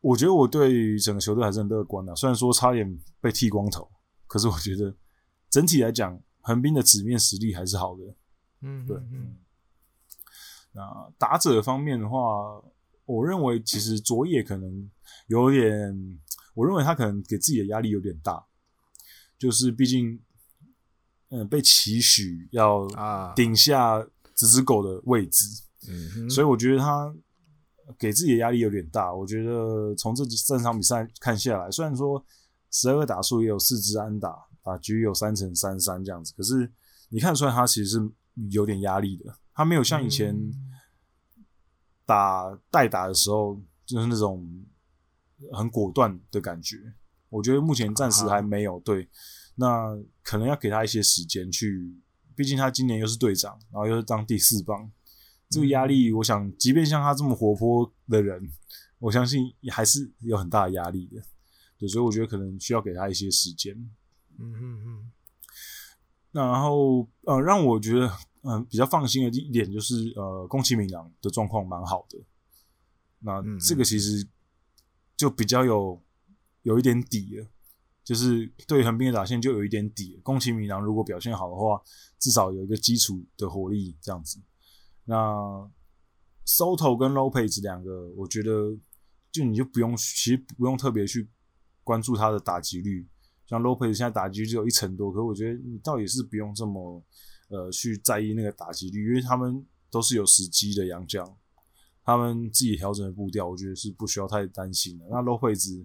我觉得我对整个球队还是很乐观的。虽然说差点被剃光头，可是我觉得整体来讲，横滨的纸面实力还是好的。嗯，对，嗯。那打者方面的话，我认为其实佐野可能有点，我认为他可能给自己的压力有点大，就是毕竟，嗯，被期许要顶下这只狗的位置，嗯，所以我觉得他给自己的压力有点大。我觉得从这这场比赛看下来，虽然说十二个打数也有四支安打，打局有三成三三这样子，可是你看出来他其实是有点压力的。他没有像以前打代打的时候，就是那种很果断的感觉。我觉得目前暂时还没有。对，那可能要给他一些时间去，毕竟他今年又是队长，然后又是当第四棒，这个压力，我想，即便像他这么活泼的人，我相信也还是有很大的压力的。对，所以我觉得可能需要给他一些时间。嗯嗯嗯。那然后呃，让我觉得。嗯，比较放心的一点就是，呃，宫崎明郎的状况蛮好的。那这个其实就比较有有一点底了，就是对横滨的打线就有一点底。宫崎敏郎如果表现好的话，至少有一个基础的火力这样子。那 Soto 跟 Lopez 两个，我觉得就你就不用，其实不用特别去关注他的打击率。像 Lopez 现在打击率只有一成多，可是我觉得你倒也是不用这么。呃，去在意那个打击率，因为他们都是有时机的洋将，他们自己调整的步调，我觉得是不需要太担心的。那 Lopez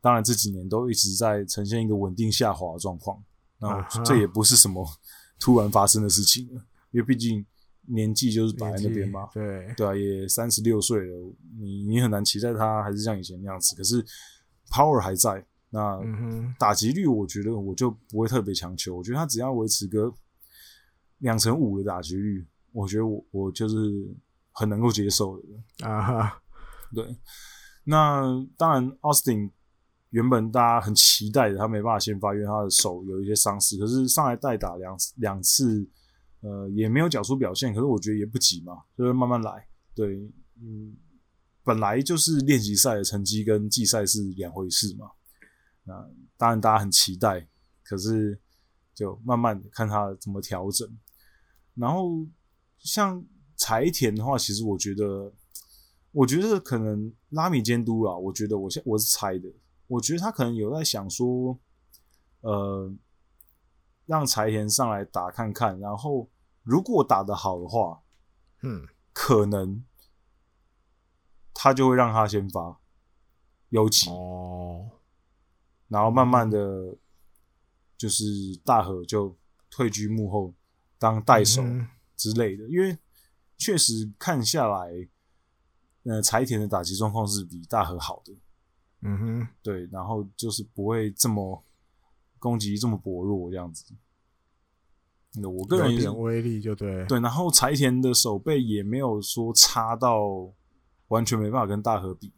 当然这几年都一直在呈现一个稳定下滑的状况，那这也不是什么 突然发生的事情了，因为毕竟年纪就是摆在那边嘛，对对啊，也三十六岁了，你你很难期待他还是像以前那样子，可是 Power 还在，那打击率我觉得我就不会特别强求，我觉得他只要维持个。两成五的打击率，我觉得我我就是很能够接受的啊哈。对，那当然，Austin 原本大家很期待的，他没办法先发，因为他的手有一些伤势。可是上来代打两两次，呃，也没有缴出表现。可是我觉得也不急嘛，就是慢慢来。对，嗯，本来就是练习赛的成绩跟季赛是两回事嘛。那当然大家很期待，可是就慢慢看他怎么调整。然后像柴田的话，其实我觉得，我觉得可能拉米监督啦，我觉得我现我是猜的，我觉得他可能有在想说，呃，让柴田上来打看看，然后如果打得好的话，嗯，可能他就会让他先发游击哦，然后慢慢的，就是大和就退居幕后。当代手之类的，嗯、因为确实看下来，呃，柴田的打击状况是比大和好的。嗯哼，对，然后就是不会这么攻击这么薄弱这样子。那我个人有点威力就对。对，然后柴田的手背也没有说差到完全没办法跟大和比，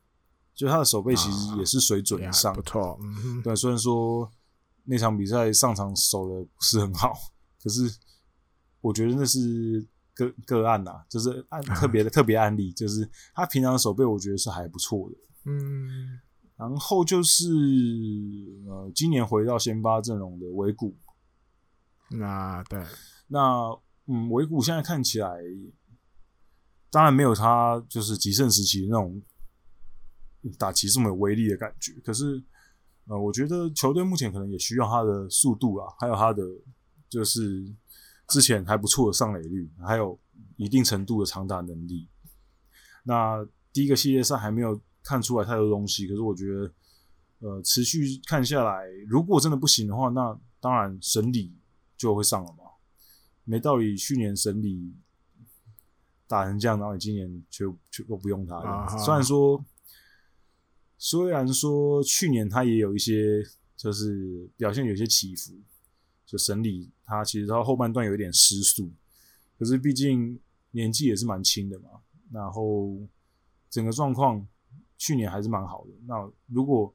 就他的手背其实也是水准上，啊、不错。嗯哼，对，虽然说那场比赛上场守的不是很好，可是。我觉得那是个个案呐，就是案特别的 特别案例，就是他平常的手背，我觉得是还不错的。嗯，然后就是呃，今年回到先发阵容的尾谷，那对，那嗯，尾谷现在看起来，当然没有他就是极盛时期那种打击这么有威力的感觉，可是呃，我觉得球队目前可能也需要他的速度啊，还有他的就是。之前还不错的上垒率，还有一定程度的长打能力。那第一个系列赛还没有看出来太多东西，可是我觉得，呃，持续看下来，如果真的不行的话，那当然审理就会上了嘛。没道理，去年审理打成这样，然后你今年就就都不用他这样子。虽然说，虽然说去年他也有一些就是表现有些起伏。就审理他，其实他后半段有一点失速，可是毕竟年纪也是蛮轻的嘛。然后整个状况去年还是蛮好的。那如果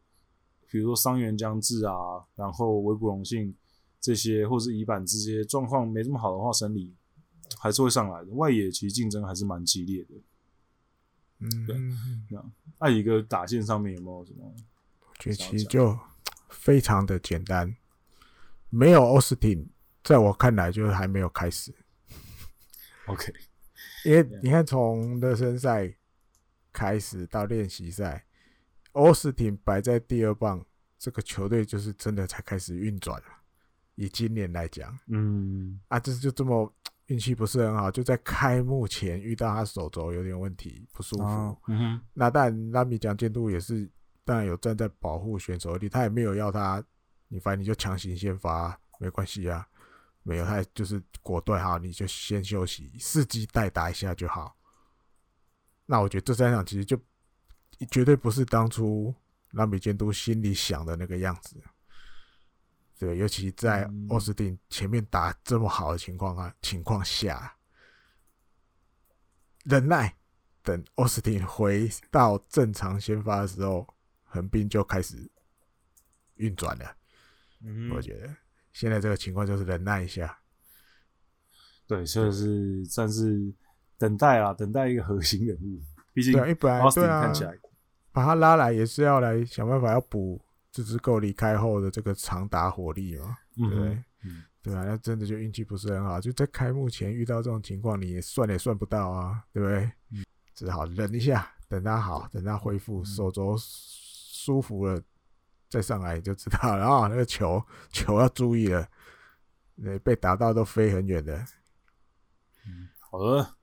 比如说伤员将至啊，然后维古隆信这些，或是乙板这些状况没这么好的话，神里还是会上来的。外野其实竞争还是蛮激烈的。嗯，对。那艾迪哥打线上面有没有什么？我觉得其实就非常的简单，没有奥斯汀，在我看来就是还没有开始。OK，因为你看从热身赛开始到练习赛，欧斯汀摆在第二棒，这个球队就是真的才开始运转了。以今年来讲，嗯，啊，这就这么运气不是很好，就在开幕前遇到他手肘有点问题，不舒服。哦、嗯哼，那当然拉米讲监督也是，当然有站在保护选手的，他也没有要他，你反正你就强行先发，没关系啊。没有，他就是果断哈，你就先休息，伺机代打一下就好。那我觉得这三场其实就绝对不是当初拉米监督心里想的那个样子，对，尤其在奥斯汀前面打这么好的情况啊情况下，忍耐，等奥斯汀回到正常先发的时候，横滨就开始运转了。嗯，我觉得。现在这个情况就是忍耐一下，对，就是算是等待啊，等待一个核心人物。毕竟，对，一般对啊，看起来把他拉来也是要来想办法要补这只够离开后的这个长打火力嘛，对不对？嗯，对啊，那真的就运气不是很好，就在开幕前遇到这种情况，你也算也算不到啊，对不对？嗯，只好忍一下，等他好，等他恢复手肘舒服了。再上来就知道了啊！那个球球要注意了，那被打到都飞很远的。嗯，好的，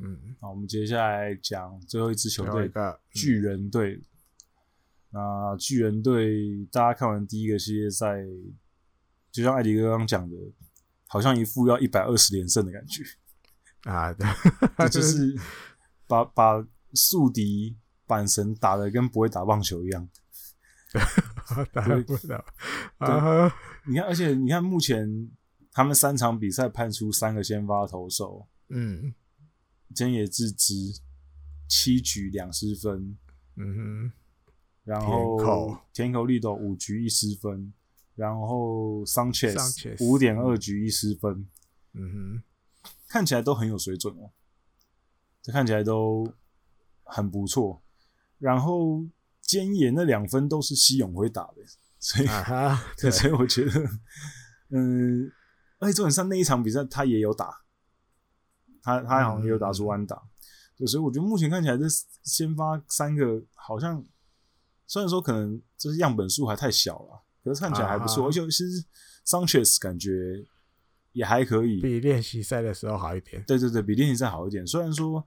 嗯，那我们接下来讲最后一支球队——巨人队。嗯、那巨人队，大家看完第一个系列赛，就像艾迪哥刚刚讲的，好像一副要一百二十连胜的感觉 啊！对，就是把把宿敌板神打的跟不会打棒球一样。打不打啊！你看，而且你看，目前他们三场比赛判出三个先发投手，嗯，菅野智之七局两失分，嗯哼，然后田口绿斗五局一失分，然后桑切斯五点二局一失分，嗯哼，看起来都很有水准哦，这看起来都很不错，然后。菅野那两分都是西永辉打的，所以，对，所以我觉得，嗯，而且基本上那一场比赛他也有打，他他好像也有打出安打，对，所以我觉得目前看起来这先发三个好像，虽然说可能这是样本数还太小了，可是看起来还不错，而且其实 Sanchez 感觉也还可以，比练习赛的时候好一点，对对对，比练习赛好一点，虽然说。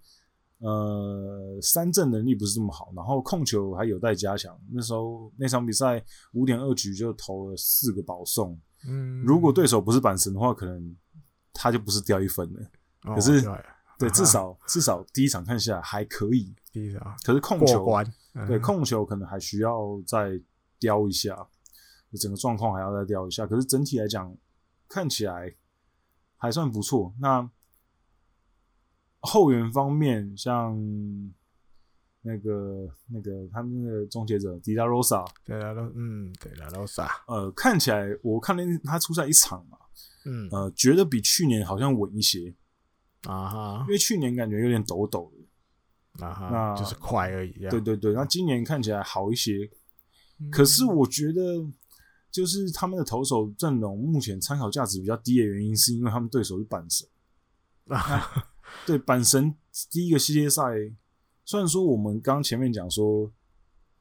呃，三振能力不是这么好，然后控球还有待加强。那时候那场比赛五点二局就投了四个保送，嗯，如果对手不是板神的话，可能他就不是掉一分了。哦、可是，对，对，至少至少第一场看下来还可以。第一场，可是控球，嗯、对控球可能还需要再雕一下，整个状况还要再雕一下。可是整体来讲，看起来还算不错。那。后援方面，像那个、那个他们的终结者迪拉罗萨，迪拉罗，嗯，迪拉罗萨，呃，看起来我看了他出赛一场嘛，嗯，呃，觉得比去年好像稳一些啊哈，因为去年感觉有点抖抖的。啊哈，那就是快而已，对对对，那今年看起来好一些，嗯、可是我觉得就是他们的投手阵容目前参考价值比较低的原因，是因为他们对手是阪神。啊。对阪神第一个系列赛，虽然说我们刚前面讲说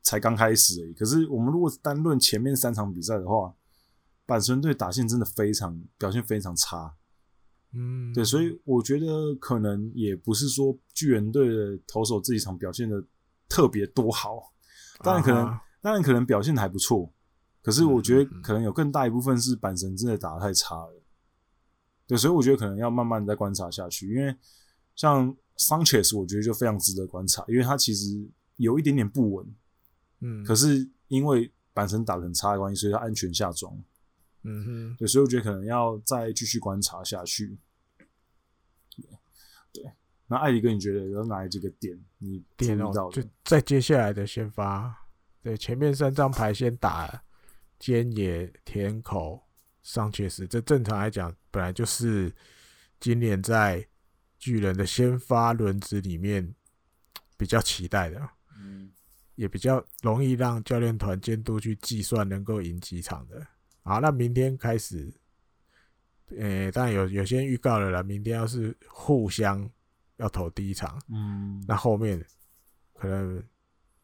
才刚开始而已，可是我们如果单论前面三场比赛的话，阪神队打线真的非常表现非常差，嗯，对，所以我觉得可能也不是说巨人队的投手这一场表现的特别多好，当然可能当然可能表现的还不错，可是我觉得可能有更大一部分是板神真的打得太差了，对，所以我觉得可能要慢慢再观察下去，因为。像 Sanchez，我觉得就非常值得观察，因为他其实有一点点不稳，嗯，可是因为板神打得很差的关系，所以他安全下庄，嗯哼，有时候我觉得可能要再继续观察下去。对，那艾迪哥，你觉得有哪几个点你注意到的？就在接下来的先发对，前面三张牌先打菅野、田口、上切斯，这正常来讲本来就是今年在巨人的先发轮子里面比较期待的，嗯，也比较容易让教练团监督去计算能够赢几场的。好，那明天开始，诶、欸，当然有有些预告了啦。明天要是互相要投第一场，嗯，那后面可能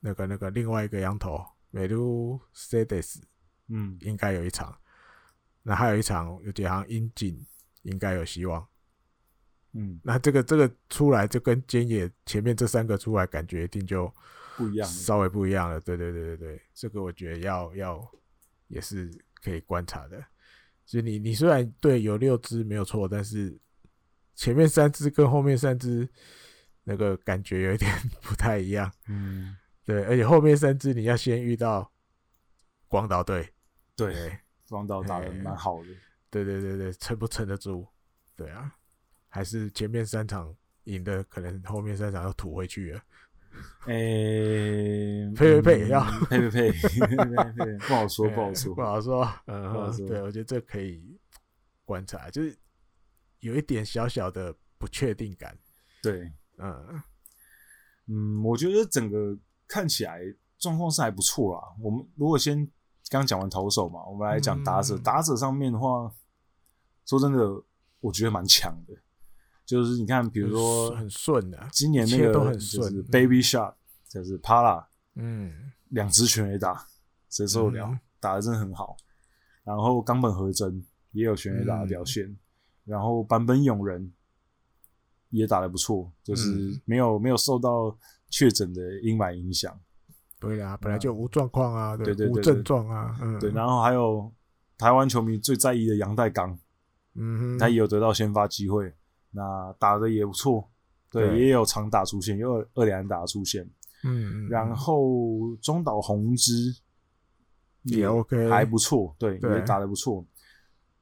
那个那个另外一个羊头美露塞德斯，嗯，应该有一场。那还有一场，有几行樱井应该有希望。嗯，那这个这个出来就跟菅野前面这三个出来感觉一定就不一样，稍微不一样了。对对对对对，这个我觉得要要也是。可以观察的，所以你你虽然对有六只没有错，但是前面三只跟后面三只那个感觉有一点 不太一样。嗯，对，而且后面三只你要先遇到广岛队，对，广岛打的蛮好的，对对对对，撑不撑得住？对啊，还是前面三场赢的，可能后面三场要吐回去了。诶、欸，呸呸呸，要呸呸呸，不好说，不好说，不好说，嗯，不好说。对，我觉得这可以观察，就是有一点小小的不确定感。对，嗯嗯，我觉得整个看起来状况是还不错啦。我们如果先刚讲完投手嘛，我们来讲打者。嗯、打者上面的话，说真的，我觉得蛮强的。就是你看，比如说很顺的，今年那个都很顺 Baby Shot，就是 Parra，嗯，两只全垒打，谁受得了？嗯、打的真的很好。然后冈本和真也有全垒打的表现，嗯、然后坂本勇人也打得不错，就是没有、嗯、没有受到确诊的阴霾影响。对啊，本来就无状况啊，对，对无症状啊，嗯，对。然后还有台湾球迷最在意的杨代刚，嗯哼，他也有得到先发机会。那打的也不错，对，对也有长打出现，也有二二连打出现，嗯，嗯，然后中岛宏之也 OK，还不错，对，对也打的不错。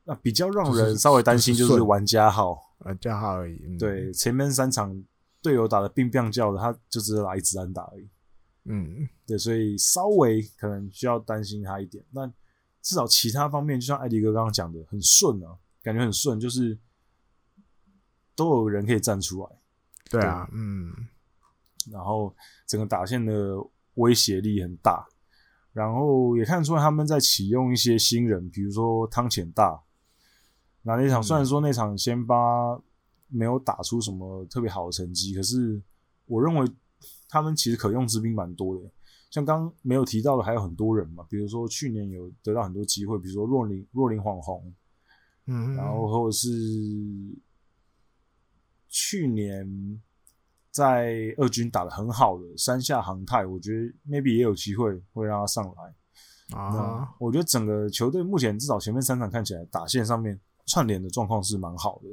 那比较让人稍微担心就是玩家号，玩家号而已，嗯、对，前面三场队友打的乒乒叫的，他就只是来一直安打而已，嗯，对，所以稍微可能需要担心他一点。那至少其他方面，就像艾迪哥刚刚讲的，很顺啊，感觉很顺，就是。都有人可以站出来，对啊，对嗯，然后整个打线的威胁力很大，然后也看出来他们在启用一些新人，比如说汤浅大。那那场虽然说那场先发没有打出什么特别好的成绩，可是我认为他们其实可用之兵蛮多的。像刚没有提到的还有很多人嘛，比如说去年有得到很多机会，比如说若林若林晃红，嗯，然后或者是。去年在二军打得很好的山下航太，我觉得 maybe 也有机会会让他上来啊。我觉得整个球队目前至少前面三场看起来打线上面串联的状况是蛮好的。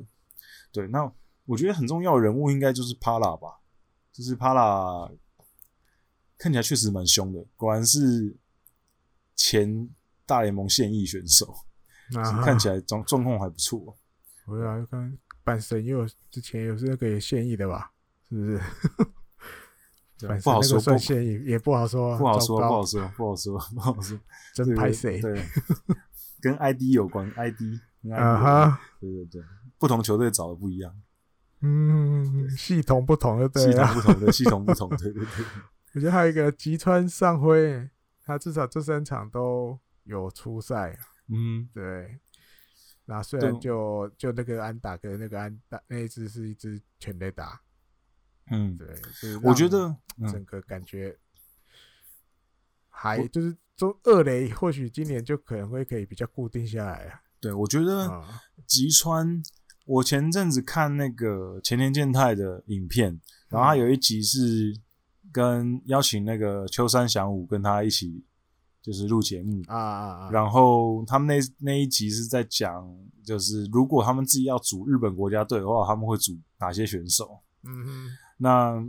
对，那我觉得很重要的人物应该就是帕拉吧，就是帕拉看起来确实蛮凶的，果然是前大联盟现役选手，啊、看起来状状况还不错。我来看。阪神也有之前有是那个也现役的吧？是不是？不好说，算现役也不好说，不好说，不好说，不好说，不好说。真拍谁？对，跟 ID 有关，ID。啊哈，对对对，不同球队找的不一样。嗯，系统不同的，对，系统不同的，系统不同，对对对。我觉得还有一个吉川尚辉，他至少这三场都有出赛。嗯，对。那虽然就就那个安打跟那个安打那一只是一只全垒打，嗯，对，我觉得整个感觉还就是中二垒或许今年就可能会可以比较固定下来啊。对，我觉得吉川，我前阵子看那个前田健太的影片，然后他有一集是跟邀请那个秋山翔吾跟他一起。就是录节目啊啊啊！然后他们那那一集是在讲，就是如果他们自己要组日本国家队的话，他们会组哪些选手？嗯哼，那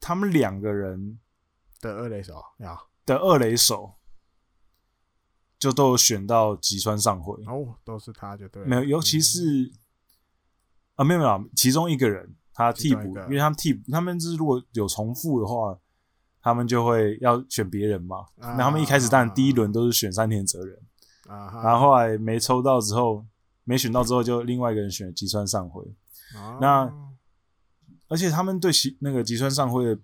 他们两个人的二垒手呀，的二垒手就都有选到吉川上辉哦，都是他就对，没有，尤其是啊，没有没有，其中一个人他替补，因为他们替补，他们是如果有重复的话。他们就会要选别人嘛。那他们一开始当然第一轮都是选山田哲人，然后后来没抽到之后，没选到之后，就另外一个人选吉川尚辉。那而且他们对那个吉川尚辉的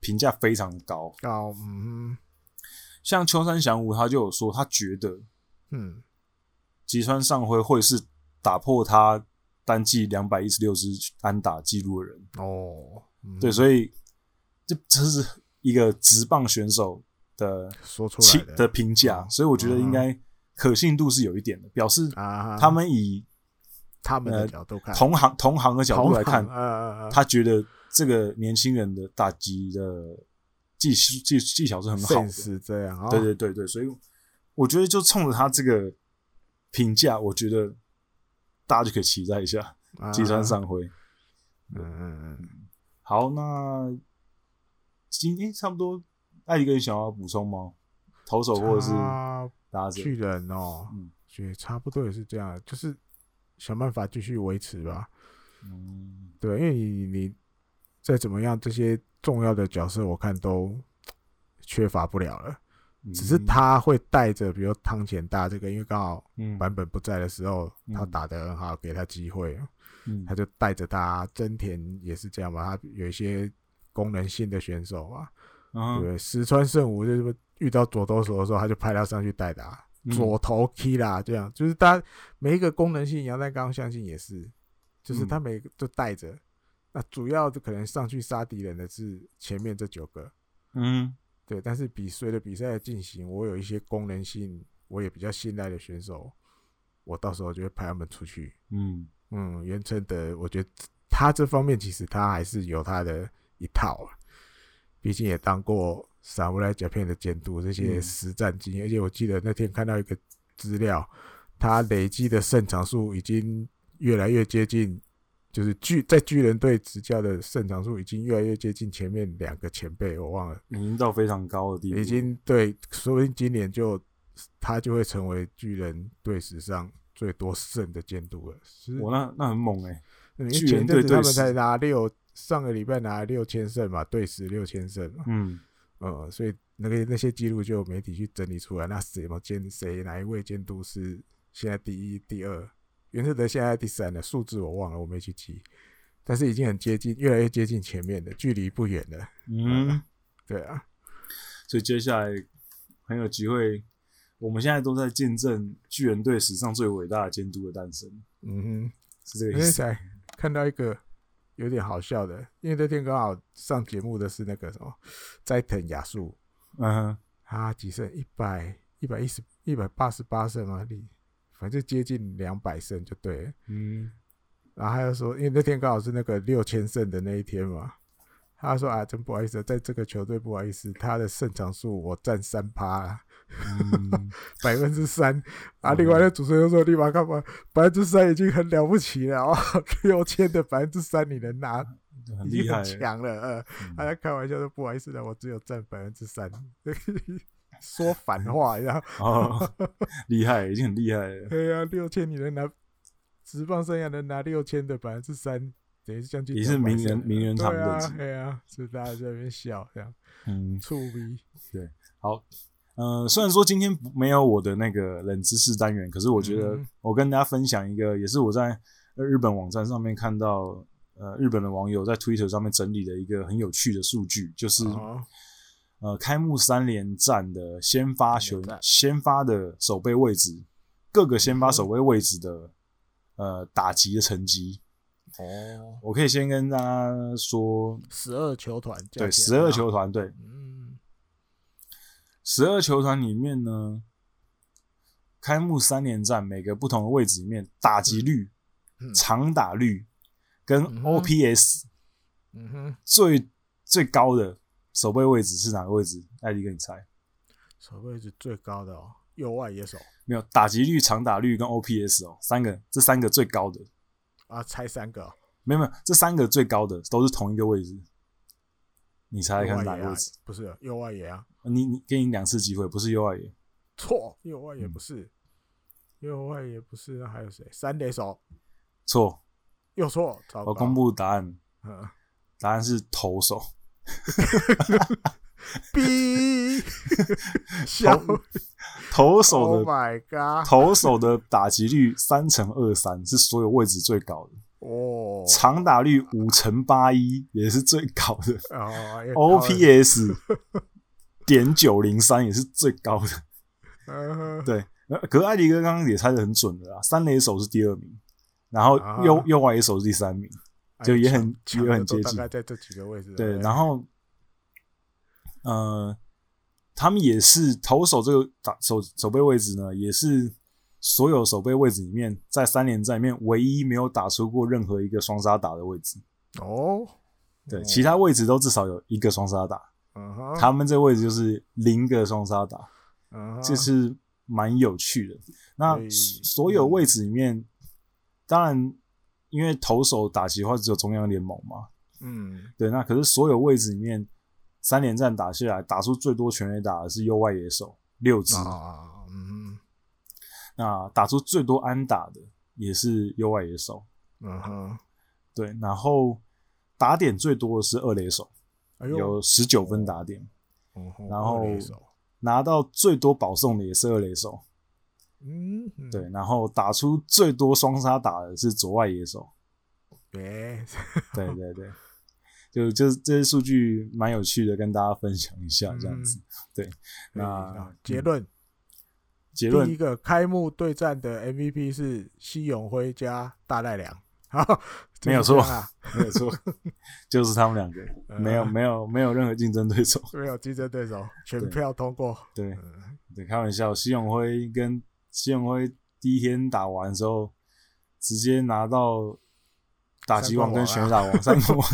评价非常高，高，嗯，像秋山翔吾他就有说，他觉得，嗯，吉川尚辉会是打破他单季两百一十六支安打记录的人哦，对，所以这这是一个直棒选手的说出来的。评价，所以我觉得应该可信度是有一点的，表示他们以他们的角度看，同行同行的角度来看，他觉得这个年轻人的打击的技术技技巧是很好的，是这样，对对对对，所以我觉得就冲着他这个评价，我觉得。大家就可以期待一下吉川上辉。嗯嗯嗯，好，那今天差不多，艾迪哥想要补充吗？投手或者是打者？巨人哦，嗯，也差不多也是这样，就是想办法继续维持吧。嗯，对，因为你你再怎么样，这些重要的角色我看都缺乏不了了。只是他会带着，比如汤浅大这个，因为刚好版本不在的时候，他打得很好，给他机会，他就带着他。真田也是这样吧，他有一些功能性的选手啊，对？石川圣武就是遇到左投手的时候，他就派他上去代打左投 key 啦，这样就是他每一个功能性，杨代刚相信也是，就是他每个都带着。那主要就可能上去杀敌人的是前面这九个，嗯。对，但是比随着比赛的进行，我有一些功能性，我也比较信赖的选手，我到时候就会派他们出去。嗯嗯，袁成德，我觉得他这方面其实他还是有他的一套啊，毕竟也当过萨姆莱甲片的监督，这些实战经验。嗯、而且我记得那天看到一个资料，他累积的胜场数已经越来越接近。就是巨在巨人队执教的胜场数已经越来越接近前面两个前辈，我忘了，已经到非常高的地步。已经对，说不定今年就他就会成为巨人队史上最多胜的监督了。我那那很猛哎、欸！巨人队他们才拿六，上个礼拜拿了六千胜嘛，队史六千胜嘛。嗯呃，所以那个那些记录就有媒体去整理出来，那谁么监谁哪一位监督是现在第一、第二？袁世德现在第三了，数字我忘了，我没去记，但是已经很接近，越来越接近前面的，距离不远了。嗯，嗯，对啊，所以接下来很有机会，我们现在都在见证巨人队史上最伟大的监督的诞生。嗯哼，是这个意思。看到一个有点好笑的，因为那天刚好上节目的是那个什么斋藤雅树，嗯哼，他几胜？一百一百一十一百八十八胜吗？你？反正接近两百胜就对了，嗯，然后他又说，因为那天刚好是那个六千胜的那一天嘛，他说啊，真不好意思，在这个球队不好意思，他的胜场数我占三趴，百分之三，啊，另外那主持人又说，立马干嘛，百分之三已经很了不起了哦，六千的百分之三你能拿，已经很强了，呃，他在开玩笑说不好意思的，我只有占百分之三。说反话一样哦，厉害，已经很厉害了。对啊，六千你能拿，职棒生涯能拿六千的百分之三，等于是将近。也是名人名人堂的。对啊，对啊，是大家在那边笑这样。嗯，触鼻。对，好，呃，虽然说今天没有我的那个冷知识单元，可是我觉得我跟大家分享一个，也是我在日本网站上面看到，呃，日本的网友在 Twitter 上面整理的一个很有趣的数据，就是。呃，开幕三连战的先发球，先发的守备位置，各个先发守备位置的呃打击的成绩。哦，我可以先跟大家说，十二球团，对，十二球团，对，嗯，十二球团里面呢，开幕三连战每个不同的位置里面，打击率、长打率跟 OPS，嗯哼，最最高的。守备位置是哪个位置？艾迪，给你猜。守备位置最高的哦，右外野手。没有，打击率、长打率跟 OPS 哦，三个，这三个最高的。啊，猜三个、哦。没有没有，这三个最高的都是同一个位置。你猜看哪个位置？不是右外野啊。你你给你两次机会，不是右外野。错，右外野不是。嗯、右外野不是，那还有谁？三垒手。错。又错。我公布答案。嗯。答案是投手。投投手的，Oh my God，投手的打击率三乘二三是所有位置最高的哦，长打率五乘八一也是最高的哦，OPS 点九零三也是最高的，对。可是艾迪哥刚刚也猜的很准的啦，三垒手是第二名，然后右右外野手是第三名，就也很也很接近，大概在这几个位置。对，然后呃，他们也是投手这个打手手背位置呢，也是所有手背位置里面，在三连战里面唯一没有打出过任何一个双杀打的位置。哦，对，其他位置都至少有一个双杀打，他们这位置就是零个双杀打，这是。蛮有趣的。那所有位置里面，当然，因为投手打击的话只有中央联盟嘛。嗯，对。那可是所有位置里面，三连战打下来，打出最多全垒打的是右外野手六支。嗯。那打出最多安打的也是右外野手。嗯哼。对，然后打点最多的是二垒手，有十九分打点。然后。拿到最多保送的也是二垒手，嗯，对，然后打出最多双杀打的是左外野手，对，对对对，就就这些数据蛮有趣的，跟大家分享一下这样子。对，那结论，结论，第一个开幕对战的 MVP 是西永辉加大赖良。好，没有错，没有错，就是他们两个，没有没有没有任何竞争对手，没有竞争对手，全票通过。对，对，开玩笑，西永辉跟西永辉第一天打完之后，直接拿到打击王跟全垒打王三冠王，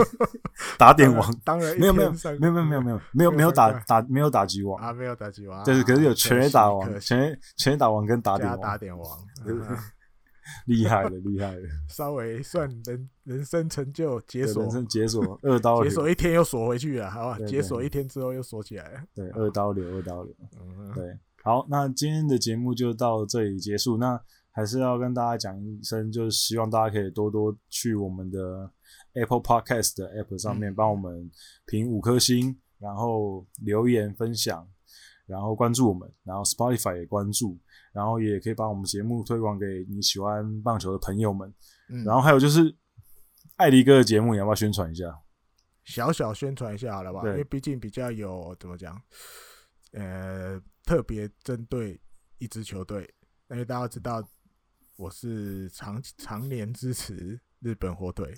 打点王，当然没有没有没有没有没有没有没有没有打打没有打击王啊，没有打击王，就是可是有全垒打王，全全垒打王跟打点王，打点王。厉害了，厉害了，稍微算人人生成就解锁，人生解锁二刀流，解锁一天又锁回去了，好吧？解锁一天之后又锁起来了，对，二刀流，二刀流，嗯，对，好，那今天的节目就到这里结束。那还是要跟大家讲一声，就是希望大家可以多多去我们的 Apple Podcast 的 App 上面帮我们评五颗星，然后留言分享，然后关注我们，然后 Spotify 也关注。然后也可以把我们节目推广给你喜欢棒球的朋友们。嗯，然后还有就是艾迪哥的节目，你要不要宣传一下？小小宣传一下好了吧？因为毕竟比较有怎么讲，呃，特别针对一支球队。因为大家知道我是常常年支持日本火腿，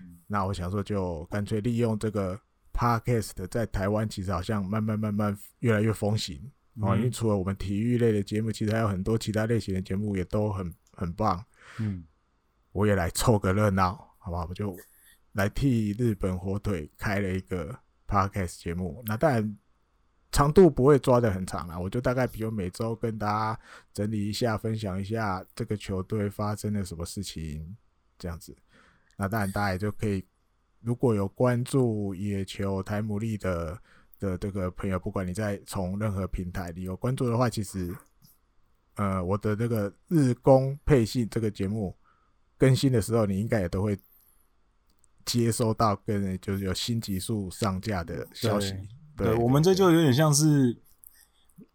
嗯，那我想说就干脆利用这个 Podcast 在台湾，其实好像慢慢慢慢越来越风行。哦，因为除了我们体育类的节目，其实还有很多其他类型的节目也都很很棒。嗯，我也来凑个热闹，好不好？我就来替日本火腿开了一个 podcast 节目。那当然长度不会抓的很长啦，我就大概比如每周跟大家整理一下，分享一下这个球队发生了什么事情这样子。那当然大家也就可以，如果有关注野球台姆利的。的这个朋友，不管你在从任何平台里有关注的话，其实，呃，我的这个日工配信这个节目更新的时候，你应该也都会接收到跟就是有新集数上架的消息。对，我们这就有点像是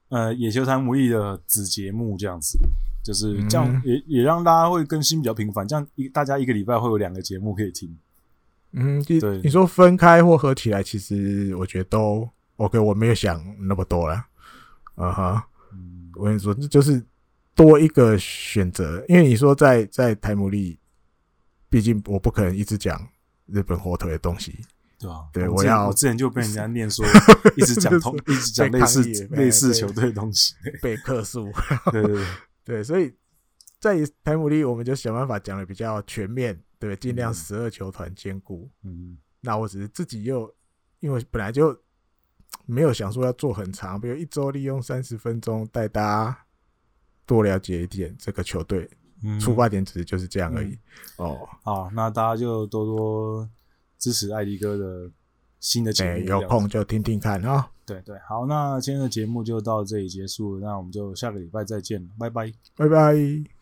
呃野球谈无意的子节目这样子，就是这样也、嗯、也让大家会更新比较频繁，这样一大家一个礼拜会有两个节目可以听。嗯，对，你说分开或合起来，其实我觉得都。OK，我没有想那么多了，啊哈，我跟你说，这就是多一个选择，因为你说在在台姆利，毕竟我不可能一直讲日本火腿的东西，对吧？对，我要我之前就被人家 念说 一直讲同一直讲类似类似球队的东西，被克数，对对对，所以在台姆利，我们就想办法讲的比较全面，对，尽量十二球团兼顾。嗯，那我只是自己又因为本来就。没有想说要做很长，比如一周利用三十分钟带大家多了解一点这个球队，嗯、出发点只是就是这样而已。嗯、哦，好，那大家就多多支持艾迪哥的新的节目，有空就听听看啊。哦、对对，好，那今天的节目就到这里结束，那我们就下个礼拜再见，拜拜，拜拜。